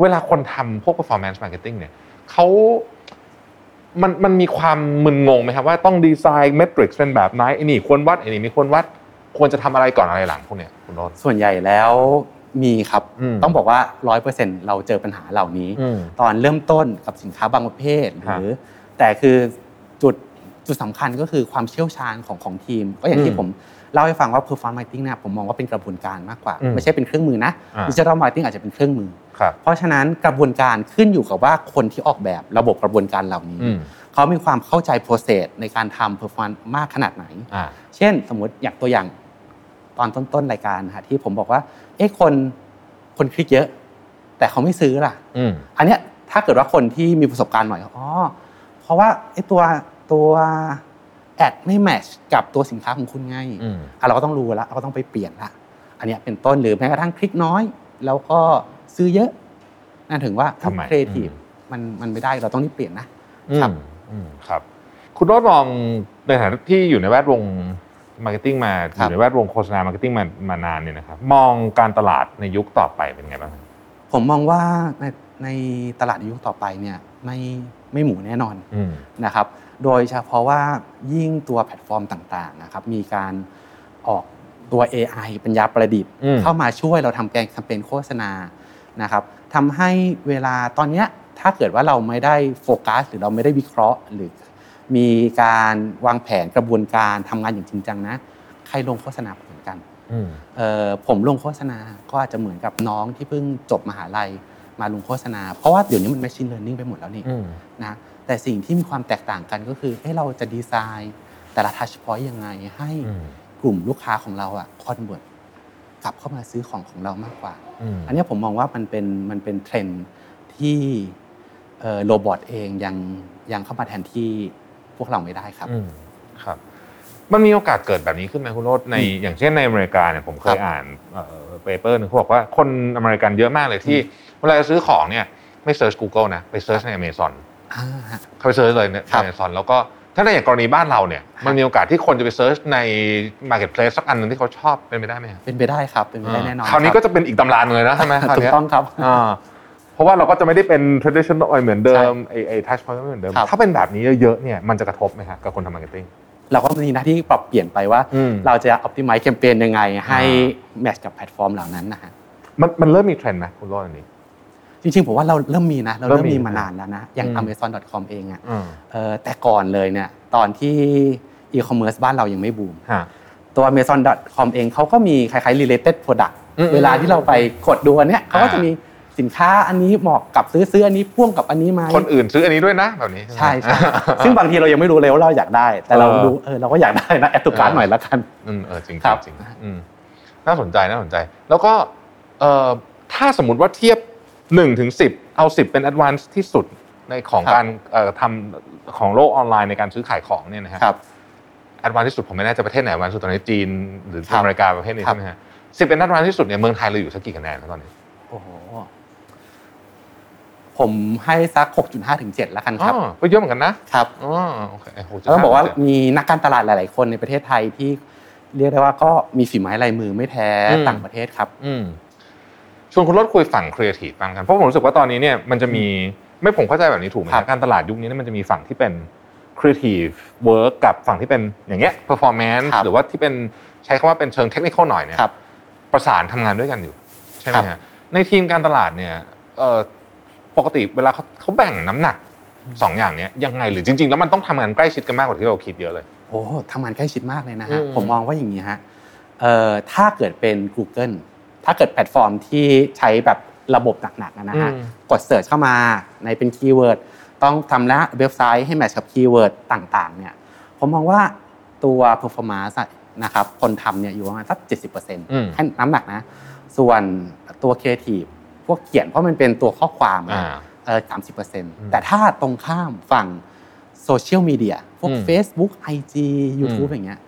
เวลาคนทำพวก performance marketing เนี่ยเขามันมันมีความมึนงงไหมครับว่าต้องดีไซน์เมทริกซ์เป็นแบบไหนไอ้นี่ควรวัดไอ้นี่ไม่ควรวัด ควรจะทำอะไรก่อนอะไรหลังพวกเนี้ยคุณโรสส่วนใหญ่แล้ว มีครับอืมต้องบอกว่าร้อยเปอร์เซ็นเราเจอปัญหาเหล่านี้อืมตอนเริ่มต้นกับสินค้าบางประเภทครับหรือแต่คือจุดจุดสำคัญก็คือความเชี่ยวชาญของของทีม ก็อย่างอืที่มผมเล่าให้ฟังว่า performance marketing เนี่ยผมมองว่าเป็นกระบวนการมากกว่าอืมไม่ใช่เป็นเครื่องมือนะอ่า digital marketing อาจจะเป็นเครื่องมือครับเพราะฉะนั้นกระบวนการขึ้นอยู่กับว่าคนที่ออกแบบระบบกระบวนการเหล่านี้อืมเขามีความเข้าใจ process ในการทำ performance มากขนาดไหนอ่าเช่นสมมติอย่างตัวอย่าง ตอนต้นๆรายการนะฮะที่ผมบอกว่า เอ๊ะคนคนคลิกเยอะ แต่เขาไม่ซื้อล่ะอืมอันเนี้ยถ้าเกิดว่าคนที่มีประสบการณ์หน่อยอ๋อเพราะว่าไอ้ตัวตัวแอดไม่แมทช์กับตัวสินค้าของคุณไงอืมอะเราก็ต้องรู้แล้วเราก็ต้องไปเปลี่ยนละอันเนี้ยเป็นต้นหรือแม้กระทั่งคลิกน้อย แล้วก็ซื้อเยอะนั่นถึงว่าทำไมครีเอทีฟอืมมันมันไม่ได้เราต้องรีบเปลี่ยนนะอืครับมอืมครับ คุณโรจน์มองในฐานะที่อยู่ในแวดวง marketing มาครับอยู่ในแวดวงโฆษณา marketing มามานานเนี่ยนะครับมองการตลาดในยุคต่อไปเป็นไงบ้างครับผมมองว่าในในตลาดในยุคต่อไปเนี่ยไม่ไม่หมูแน่นอนอืมนะครับโดยเฉพาะว่ายิ่งตัวแพลตฟอร์มต่างๆนะครับมีการออกตัว AI ปัญญาประดิษฐ์อืมเข้ามาช่วยเราทำแผนแคมเปญโฆษณานะครับทำให้เวลาตอนเนี้ยถ้าเกิดว่าเราไม่ได้โฟกัส หรือเราไม่ได้วิเคราะห์หรือ มีการวางแผนกระบวนการทำงานอย่างจริงจังนะ ใครลงโฆษณาเหมือนกันอืมเอ่อผมลงโฆษณาก็อาจจะเหมือนกับน้องที่เพิ่งจบมหาลัยมาลงโฆษณา เพราะว่าเดี๋ยวนี้มัน machine learning ไปหมดแล้วนี่อืมนะแต่สิ่งที่มีความแตกต่างกันก็คือเอ้เราจะดีไซน์แต่ละ touch point ยังไงให้อืมกลุ่มลูกค้าของเราอะ convert กลับเข้ามาซื้อของของเรามากกว่าอืมอันเนี้ยผมมองว่ามันเป็นมันเป็นเทรนด์ที่เอ่อ robot เองยังยังเข้ามาแทนที่ พวกเราไม่ได้ครับอืมครับ มันมีโอกาสเกิดแบบนี้ขึ้นไหมคุณโรจน์ในอย่างเช่นในอเมริกาเนี่ยผมเคยครับอ่าน paper นึงเขาบอกว่าคนอเมริกันเยอะมากเลยที่เวลาจะซื้อของเนี่ยไม่เซิร์ช Google นะไปเซิร์ชใน Amazon อ่าฮะเขาไป search เลยในครับ Amazon แล้วก็ถ้าในอย่างกรณีบ้านเราเนี่ยมันมีโอกาสที่คนจะไป search ใน Marketplace สักอันหนึ่งที่เขาชอบเป็นไปได้ไหมครับเป็นไปได้ครับเป็นไปได้แน่นอนคราวนี้บก็จะเป็นอีกตำรานเลยนะใช่ไหมคราวถูกเนี้ยต้องครับอ่า เพราะว่าเราก็จะไม่ได้เป็น traditional เหมือนเดิมไอ้ไอ้ touch point ไม่เหมือนเดิมครับถ้าเป็นแบบนี้เยอะๆเนี่ยมันจะกระทบไหมครับกับคนทำ marketing เราก็มีหน้าที่ปรับเปลี่ยนไปว่าอืมเราจะ optimize แคมเปญยังไง ให้อ่า match กับแพลตฟอร์มเหล่านั้นนะฮะมันมันเริ่มมีเทรนด์ไหมคุณโรจน์อันนี้จริงๆผมว่าเราเริ่มมีนะเราเริ่เริ่มมีมีมานานแล้วนะอย่างอืม amazon.com เองอะอืมเออแต่ก่อนเลยเนี่ยตอนที่ e-commerce บ้านเรายังไม่บูมฮะตัว amazon.com เองเขาก็มีคล้ายๆ related product อืมเวลาที่เราไปกดดูอันเนี้ยเขาก็อ่าจะมี สินค้าอันนี้เหมาะกับซื้อซื้ออันนี้พ่วงกับอันนี้ไหมคนอื่นซื้ออันนี้ด้วยนะแบบนี้ใช่ไหมใช่ซึ่งบางทีเรายังไม่รู้เลยว่าเราอยากได้ แต่เราเออดูเออเราก็อยากได้นะadd to cart หน่อยละกันอืมเออจริงครับจริงอืมน่าสนใจน่าสนใจ แล้วก็เอ่อถ้าสมมติว่าเทียบ1ถึง10เอา10 เป็น advance ที่สุดในของครับการเอ่อทำของโลกออนไลน์ในการซื้อขายของเนี่ยนะฮะครับ advance ที่สุดผมไม่แน่ใจประเทศไหน advance สุดตอนนี้จีนหรือครับอเมริกาประเทศนี้ครับใช่ไหมฮะสิบเป็น advance ที่สุดเนี่ยเมืองไทยเราอยู่สักกี่คะแนนครับตอนนี้โอ้โห ผมให้สัก 6.5ถึง7แล้วกันครับอ๋อก็เยอะเหมือนกันนะครับอ๋อโอเคโหแล้วต้องบอกว่าจะมีนักการตลาดหลาย ๆ คนในประเทศไทยที่เรียกได้ว่าก็มีฝีไม้ลายมือไม่แพ้ต่างประเทศครับอืมชวนคุณโรจน์คุยฝั่งครีเอทีฟบ้างกันเพราะผมรู้สึกว่าตอนนี้เนี่ยมันจะมีไม่ผมเข้าใจแบบนี้ถูกไหมครับฮะการตลาดยุคนี้เนี่ยมันจะมีฝั่งที่เป็น creative work กับฝั่งที่เป็นอย่างเงี้ย performance ครับหรือว่าที่เป็นใช้คำว่าเป็นเชิงเทคนิคหน่อยเนี่ยครับประสานทำงานด้วยกันอยู่ ใช่ไหมครับฮะในทีมการตลาดเนี่ยเอ่อ ปกติเวลาเขาเขาแบ่งน้ำหนักสองอย่างเนี้ยยังไงหรือจริง ๆ แล้วมันต้องทำงานใกล้ชิดกันมากกว่าที่เราคิดเยอะเลยโอ้ทำงานใกล้ชิดมากเลยนะฮะอืมผมมองว่าอย่างนี้ฮะเอ่อถ้าเกิดเป็น Google ถ้าเกิดแพลตฟอร์มที่ใช้แบบระบบหนักๆนะฮะอืมกด search เข้ามาในเป็น keyword ต้องทำและเว็บไซต์ให้ match กับ keyword ต่างๆเนี่ยผมมองว่าตัว performance อะนะครับคนทำเนี่ยอยู่ประมาณสักอืม70%ให้น้ำหนักนะ ส่วนตัว Creative พวกเขียนเพราะมันเป็นตัวข้อความอะอ่าเออสามสิบเปอร์เซ็นต์แต่ถ้าตรงข้ามฝั่งโซเชียลมีเดียพวกอืม Facebook IG อื YouTube มอย่างเงี้ย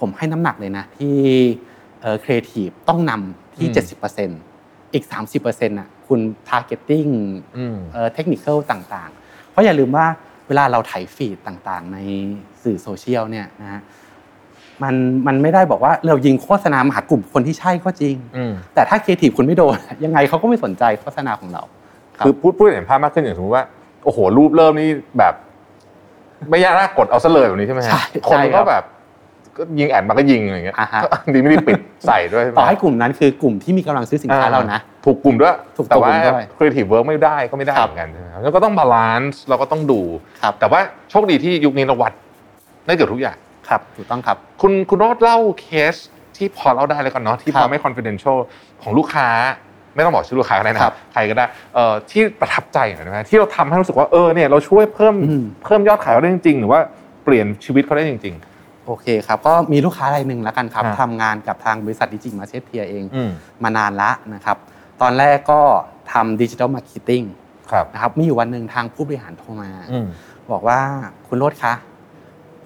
ผมให้น้ำหนักเลยนะ ที่เออครีเอทีฟต้องนำที่อืม70%อีก 30%น่ะคุณ targeting อืมเอ่อเทคนิคต่างๆ เพราะอย่าลืมว่าเวลาเราถ่ายฟีดต่างๆ ในสื่อโซเชียลเนี่ยนะฮะ มันมันไม่ได้บอกว่าเรายิงโฆษณามาหากลุ่มคนที่ใช่ก็จริงอืมแต่ถ้าครีเอทีฟคุณไม่โดน ยังไงเขาก็ไม่สนใจโฆษณาของเราครับคือพูดพูดเห็นภาพมากขึ้นอย่างสมมติว่าโอ้โหรูปเริ่มนี่แบบ ไม่อยากน่ากดเอาซะเลยแบบนี้ใช่ไหมฮะใช่คนใช่คก็รับก็แบบก็ยิง ad มาก็ยิงอะไรอย่างเงี้ยอ่าฮะก็ดีไม่ได้ปิดใส่ด้วยใช่ไหมต่อให้กลุ่มนั้นคือกลุ่มที่มีกำลังซื้อสินค้าเรานะถูกกลุ่มด้วยถูกแต่ว่าถูกกลุ่มด้วย creative work ไม่ได้ก็ไม่ได้เหมือนกันครับใช่ไหมครับแล้วก็ต้อง balance เราก็ต้องดูครับแต่ว่าโชคดีที่ยุคนี้เราวัดได้เกือบทุกอย่าง ครับถูกต้องครับ คุณคุณโรจน์เล่าเคสที่พอเล่าได้แล้วกันเนาะที่พครัอบไม่ confidential ของลูกค้า ไม่ต้องบอกชื่อลูกค้าก็ได้นะครับครับใครก็ได้เอ่อที่ประทับใจหน่อยได้ไหมที่เราทำให้รู้สึกว่าเออเนี่ยเราช่วยเพิ่มอืมเพิ่มยอดขายเขาได้จริง ๆ หรือว่าเปลี่ยนชีวิตเขาได้จริงโอเคครับ ก็มีลูกค้ารายหนึ่งแล้วกันครับอ่าทำงานกับทางบริษัท Digimusketeers เองๆอืมมานานละนะครับ ตอนแรกก็ทำ digital marketing ครับนะครับมีอยู่วันหนึ่งทางผู้บริหารโทรมาอืมบอกว่าคุณโรจน์คะ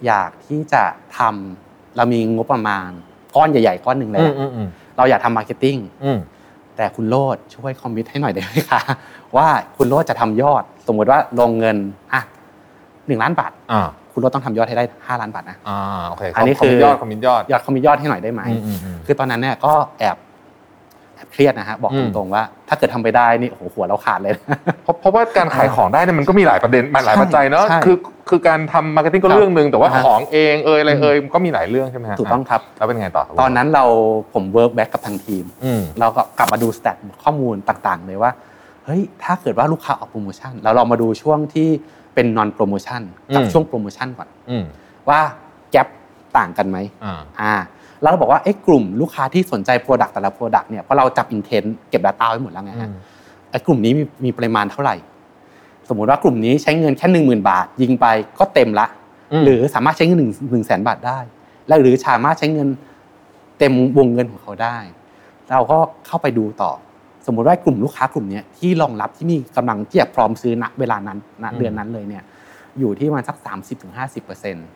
อยากที่จะทำเรามีงบประมาณก้อนใหญ่ ๆ ก้อนหนึ่งเลยอืมอะอืมอืมเราอยากทำ marketing อืมแต่คุณโรจน์ช่วย commit ให้หน่อยได้ไหมคะว่าคุณโรจน์จะทำยอด สมมติว่าลงเงินอะหนึ่งล้านบาทอ่าคุณโรจน์ต้องทำยอดให้ได้ห้าล้านบาทนะอ่าโอเคอันนี้ commit คือยอด commit ยอดยอด commit ยอดให้หน่อยได้ไหมอืมอืมอืมคือตอนนั้นเนี่ยก็แอบ เครียดนะฮะบอกอืมตรงๆว่า ถ้าเกิดทำไปได้นี่โอ้โหหัวเราขาดเลยนะเพราะเพราะว่าการขายของได้เนี่ยมันก็มีหลายประเด็นมันหลายปัจจัยเนอะใช่คือคือการทำ marketing ก็ครับเรื่องหนึ่งแต่ว่าอ่าฮะของเองเอยอะไรเอยมันก็มีหลายเรื่องใช่ไหมฮะถูกต้องครับแล้วเป็นไงต่อครับตอนนั้นเราผม work back กับทางทีมอืมเราก็กลับมาดู stat ข้อมูลต่างๆ เลยว่าเฮ้ยถ้าเกิดว่าลูกค้าออกโปรโมชั่นเราลองมาดูช่วงที่เป็น non โปรโมชั่นกับอืมช่วงโปรโมชั่นก่อนอืมว่า gap ต่างกันไหมอ่าอ่า แล้วเราบอกว่าเอ๊ะกลุ่มลูกค้าที่สนใจ product แต่ละ product เนี่ยเพราะเราจับอินเทนเก็บ Data ไว้หมดแล้วไงฮะไอ้กลุ่มนี้มีมีปริมาณเท่าไหร่ สมมุติว่ากลุ่มนี้ใช้เงินแค่หนึ่งหมื่นบาท ยิงไปก็เต็มละอืมหรือสามารถใช้เงินหนึ่งหนึ่งแสนบาทได้ และหรือสามารถใช้เงินเต็มวงเงินของเขาได้ เราก็เข้าไปดูต่อ สมมุติว่ากลุ่มลูกค้ากลุ่มเนี้ยที่รองรับที่มีกำลังที่จะพร้อมซื้อณเวลานั้นณเดือนนั้นเลยเนี่ยอยู่ที่ประมาณสัก 30-50%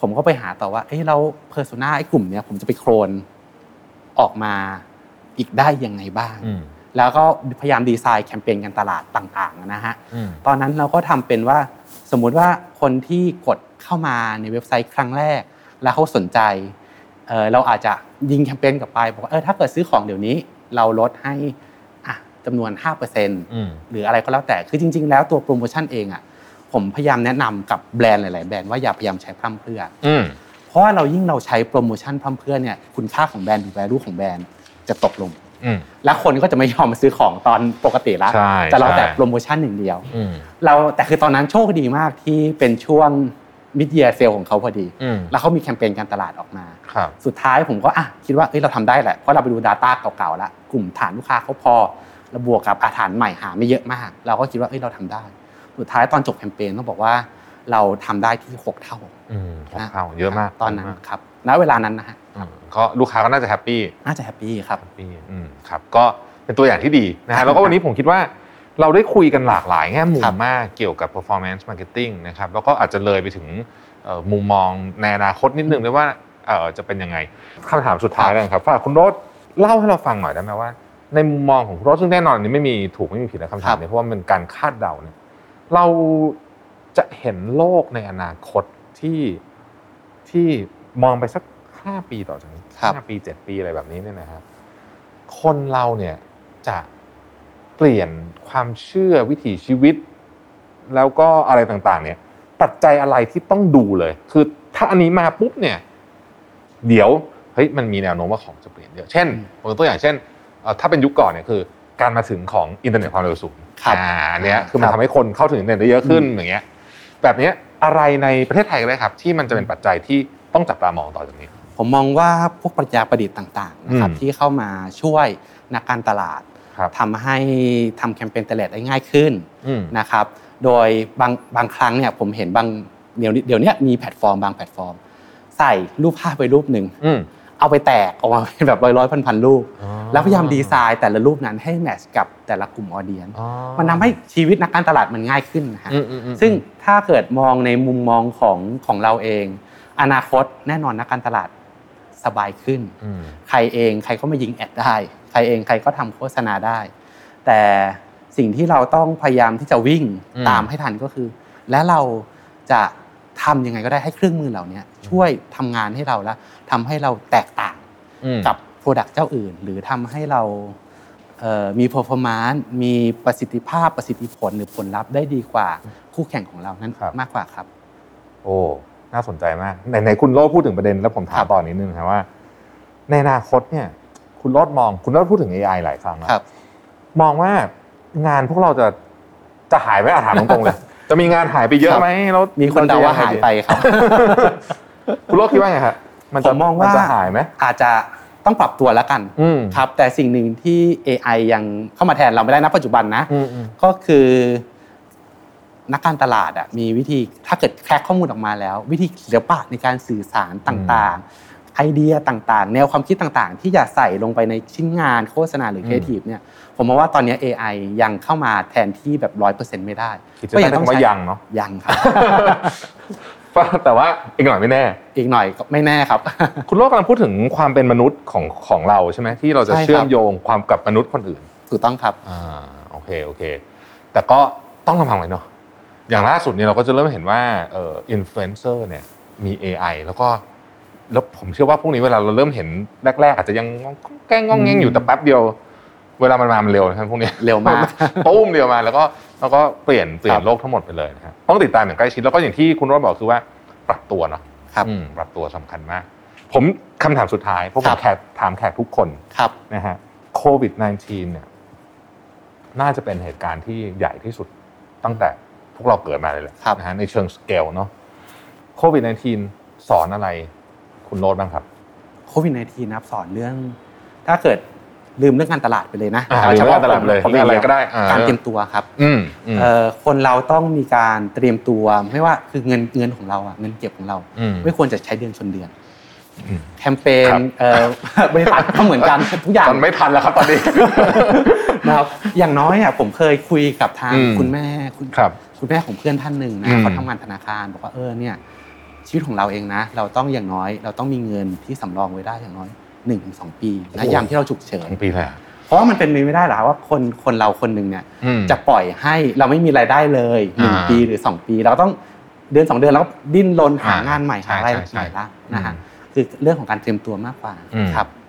ผมก็ไปหาต่อว่าเอ้ยเราเพอร์โซนาไอ้กลุ่มเนี้ยผมจะไปโครนออกมาอีกได้ยังไงบ้างอืมแล้วก็พยายามดีไซน์แคมเปญการตลาดต่างๆนะฮะอืมตอนนั้นเราก็ทำเป็นว่าสมมุติว่าคนที่กดเข้ามาในเว็บไซต์ครั้งแรก แล้วเขาสนใจเออเราอาจจะยิงแคมเปญกลับไปบอกว่าเออถ้าเกิดซื้อของเดี๋ยวนี้ เราลดให้อะจำนวน5%อืมหรืออะไรก็แล้วแต่คือจริง ๆ แล้วตัวโปรโมชั่นเองอะ ผมพยายามแนะนำกับแบรนด์หลาย ๆ แบรนด์ว่าอย่าพยายามใช้พร่ำเพรื่ออืมเพราะว่าเรายิ่งเราใช้โปรโมชั่นพร่ำเพรื่อเนี่ยคุณค่าของแบรนด์หรือ value ของแบรนด์จะตกลงอืมและคนก็จะไม่ยอมมาซื้อของตอนปกติละใช่จะเราแต่ใช่โปรโมชั่นหนึ่างเดียวอืมเราแต่คือตอนนั้นโชคดีมากที่เป็นช่วงมิดเ e ียเซลของเขาพอดีอืมแล้วเขามีแคมเปญการตลาดออกมาครับสุดท้ายผมก็อะคิดว่าเอ้ยเราทำได้แหละ เพราะเราไปดู Data เก่าๆแล้วกลุ่มฐานลูกค้าเขาพอบวกกับอ่าฐานใหม่หาไม่เยอะมาก เราก็คิดว่าเอ้ยเราทำได้ สุดท้ายตอนจบแคมเปญต้องบอกว่า เราทำได้ที่ 6 เท่าอืมหกเท่าเยอะมากตอนนั้นเยะมากครับณเวลานั้นนะฮะอืมก็ลูกค้าก็น่าจะ happy น่าจะ happy ครับ happy อืมครับก็เป็นตัวอย่างที่ดีนะฮะแล้วก็วันนี้ผมคิดว่าเราได้คุยกันหลากหลายแง่มุมมากครับเกี่ยวกับ performance marketing นะครับแล้วก็อาจจะเลยไปถึงเอ่อมุมมองในอนาคตนิดนึงด้วยว่าเอ่อจะเป็นยังไงคำถามสุดท้ายแล้วครับฝากคุณโรสเล่าให้เราฟังหน่อยได้ไหมว่า ในมุมมองของคุณโรสซึ่งแน่นอนอันนี้ไม่มีถูกไม่มีผิดนะคำถามนี้เพราะว่ามันเป็นการคาดเดาเนี่ย เราจะเห็นโลกในอนาคตที่ที่มองไปสักห้าปีต่อจากนี้ครับห้าปีเจ็ดปีอะไรแบบนี้เนี่ยนะครับคนเราเนี่ยจะเปลี่ยนความเชื่อวิถีชีวิต แล้วก็อะไรต่างๆ เนี่ยปัจจัยอะไรที่ต้องดูเลย คือถ้าอันนี้มาปุ๊บเนี่ย เดี๋ยวเฮ้ยมันมีแนวโน้มว่าของจะเปลี่ยนเยอะเช่นผมยกตัวอย่างเช่นเอ่อถ้าเป็นยุคก่อนเนี่ยคือ การมาถึงของอินเทอร์เน็ตความเร็วสูงครับ อ่าอันเนี้ยคือมันครับทำให้คนเข้าถึงอินเทอร์เน็ตได้เยอะขึ้นอืมอย่างเงี้ย แบบเนี้ยอะไรในประเทศไทยก็ได้ครับ ที่มันจะเป็นปัจจัยที่ต้องจับตามองต่อจากนี้ ผมมองว่าพวกปัญญาประดิษฐ์ต่างๆนะครับอืมที่เข้ามาช่วยนักการตลาดครับทำให้ทำแคมเปญตลาดได้ง่ายขึ้นอืมนะครับ โดยบางบางครั้งเนี่ยผมเห็นบางเดี๋ยวนี้เดี๋ยวนี้มีแพลตฟอร์มบางแพลตฟอร์ม ใส่รูปภาพไปรูปหนึ่งอืม เอาไปแตกออกมาเป็นแบบร้อยร้อยพันพันๆรูปอ๋อแล้วพยายามดีไซน์แต่ละรูปนั้นให้ match กับแต่ละกลุ่ม audience อ๋อมันทำให้ชีวิตนักการตลาดมันง่ายขึ้นนะฮะอืมอืมอืมซึ่งถ้าเกิดมองในมุมมองของของเราเอง อนาคตแน่นอนนักการตลาดสบายขึ้นอืมใครเองใครก็มายิง ad ได้ ใครเองใครก็ทำโฆษณาได้ แต่สิ่งที่เราต้องพยายามที่จะวิ่งอืมตามให้ทันก็คือ และเราจะทำยังไงก็ได้ให้เครื่องมือเหล่านี้ ช่วยทำงานให้เราและทำให้เราแตกต่างอืมกับโปรดักต์เจ้าอื่น หรือทำให้เราเอ่อมี performance มีประสิทธิภาพประสิทธิผลหรือผลลัพธ์ได้ดีกว่าคู่แข่งของเรานั้นครับมากกว่าครับ โอ้น่าสนใจมากในในคุณโรดพูดถึงประเด็นแล้วผมถาครัมบต่อนนิดนึงครับว่า ในอนาคตเนี่ย คุณโรดมองคุณโรดพูดถึง AI หลายครั้งแล้วครับมองว่างานพวกเราจะจะหายไหมอาถามตรงๆเลย จะมีงานหายไปเยอะไหมแล้วมีคนเดาว่าหายไปครับ คุณโรดคิดว่าไงครับมันผจะมมองว่านจะหายไหมอาจจะต้องปรับตัวแล้วกันอืมครับ แต่สิ่งหนึ่งที่ AI ยังเข้ามาแทนเราไม่ได้นะปัจจุบันนะอืมอืมก็คือ นักการตลาดอะมีวิธีถ้าเกิดแคร็กข้อมูลออกมาแล้ว วิธีศิลปะในการสื่อสารต่างๆ ไอเดียต่างๆ แนวความคิดต่างๆ ที่จะใส่ลงไปในชิ้นงานโฆษณาหรืออืมครีเอทีฟเนี่ยผมมองว่าตอนนี้ AI ยังเข้ามาแทนที่แบบร้อยเปอร์เซ็นต์ไม่ได้คิดจะได้คำว่ายังเนาะยังครับ แต่ว่าอีกหน่อยไม่แน่ อีกหน่อยก็ไม่แน่ครับ คุณโรดกำลังพูดถึงความเป็นมนุษย์ของของเราใช่ไหมที่เราจะใช่ครับเชื่อมโยงความกับมนุษย์คนอื่นถูกต้องครับอ่าโอเคโอเค แต่ก็ต้องระวังหน่อยเนาะอย่างล่าสุดเนี่ยเราก็จะเริ่มเห็นว่าเอ่ออินฟลูเอนเซอร์เนี่ยมี AI แล้วก็แล้วผมเชื่อว่าพวกนี้เวลาเราเริ่มเห็นแรกๆ อาจจะยังงองแกล้งงองแงงอยู่แต่แป๊บเดียว เวลามันมามันเร็วนะครับพวกนี้เร็วมากตุ้มเดียวมาแล้วก็แล้วก็เปลี่ยนเปลี่ยคนรับโลกทั้งหมดไปเลยนะครับต้องติดตามอย่างใกล้ชิดแล้วก็อย่างที่คุณโรจน์บอกคือว่าปรับตัวเนาะครับอืมปรับตัวสำคัญมาก ผมคำถามสุดท้ายเพราะผครัมบแขกถามแขกทุกคนครับนะฮะโควิด -19 เนี่ยน่าจะเป็นเหตุการณ์ที่ใหญ่ที่สุดตั้งแต่พวกเราเกิดมาเลยแหละครับนะฮะในเชิงสเกลเนาะโควิด -19 สอนอะไรคุณโน้ตบ้างครับโควิด -19 นะครับสอนเรื่อง ถ้าเกิด ลืมเรื่องการตลาดไปเลยนะอ่าเอาลืมเฉเรื่พาะองการตลาดไปเลยผมเรื่องอะไรก็ได้อ่าการเตรียมตัวครับอืมอืมเอ่อคนเราต้องมีการเตรียมตัวไม่ว่าคือเงินเงินของเราอะเงินเก็บของเราอืมไม่ควรจะใช้เดือนชนเดือนอืมแคมเปญครับเอ่อบริษัทก็เหมือนกันทุกอย่างตอนไม่ทันแล้วครับตอนนี้นะครับอย่างน้อยอะผมเคยคุยกับทางอืมคุณแม่คุณครับคุณแม่ของเพื่อนท่านหนึ่งอืนะมเขาทำงานธนาคารบอกว่าเออเนี่ยชีวิตของเราเองนะ เราต้องอย่างน้อย เราต้องมีเงินที่สำรองไว้ได้อย่างน้อย 1นถึงสปีนะยามที่เราฉุกเฉินทั้งปีเลยอะเพราะว่ามันเป็นไปไม่ได้หรอกว่าคนคนเราคนหนึ่งเนี่ยอืมจะปล่อยให้เราไม่มีรายได้เลยหนึ่งอ่าปีหรือสองปีเราต้องเดือนสองเดือนแล้วดิ้นรนหาอ่างานใหม่ใช่หาอะไรใช่ใช่ใหม่ละนะฮะอืมคือเรื่องของการเตรียมตัวมากกว่าอืมครับอืม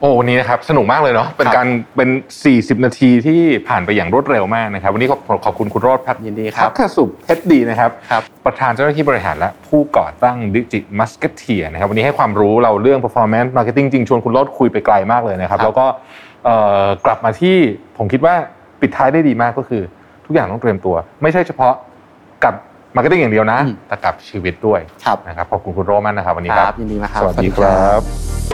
โอ้วันนี้นะครับสนุกมากเลยเนาะเป็นครับการเป็น 40 นาทีที่ผ่านไปอย่างรวดเร็วมากนะครับ วันนี้ขอบขอบคุณคุณโรจน์พัฒยินดีครับพักสุเพชรดีนะครับครับ ประธานเจ้าหน้าที่บริหารและผู้ก่อตั้งดิจิมัสเกเทียนะครับวันนี้ให้ความรู้เราเรื่อง performance marketing จริงชวนคุณโรจน์คุยไปไกลมากเลยนะครับครับแล้วก็เอ่อกลับมาที่ผมคิดว่าปิดท้ายได้ดีมากก็คือ ทุกอย่างต้องเตรียมตัว ไม่ใช่เฉพาะกับ marketing อย่างเดียวนะอืมแต่กับชีวิตด้วยครับนะครับขอบคุณคุณโรจน์มากนะครับวันนี้คครัรับบยินดีมากครับสวัสดีครับ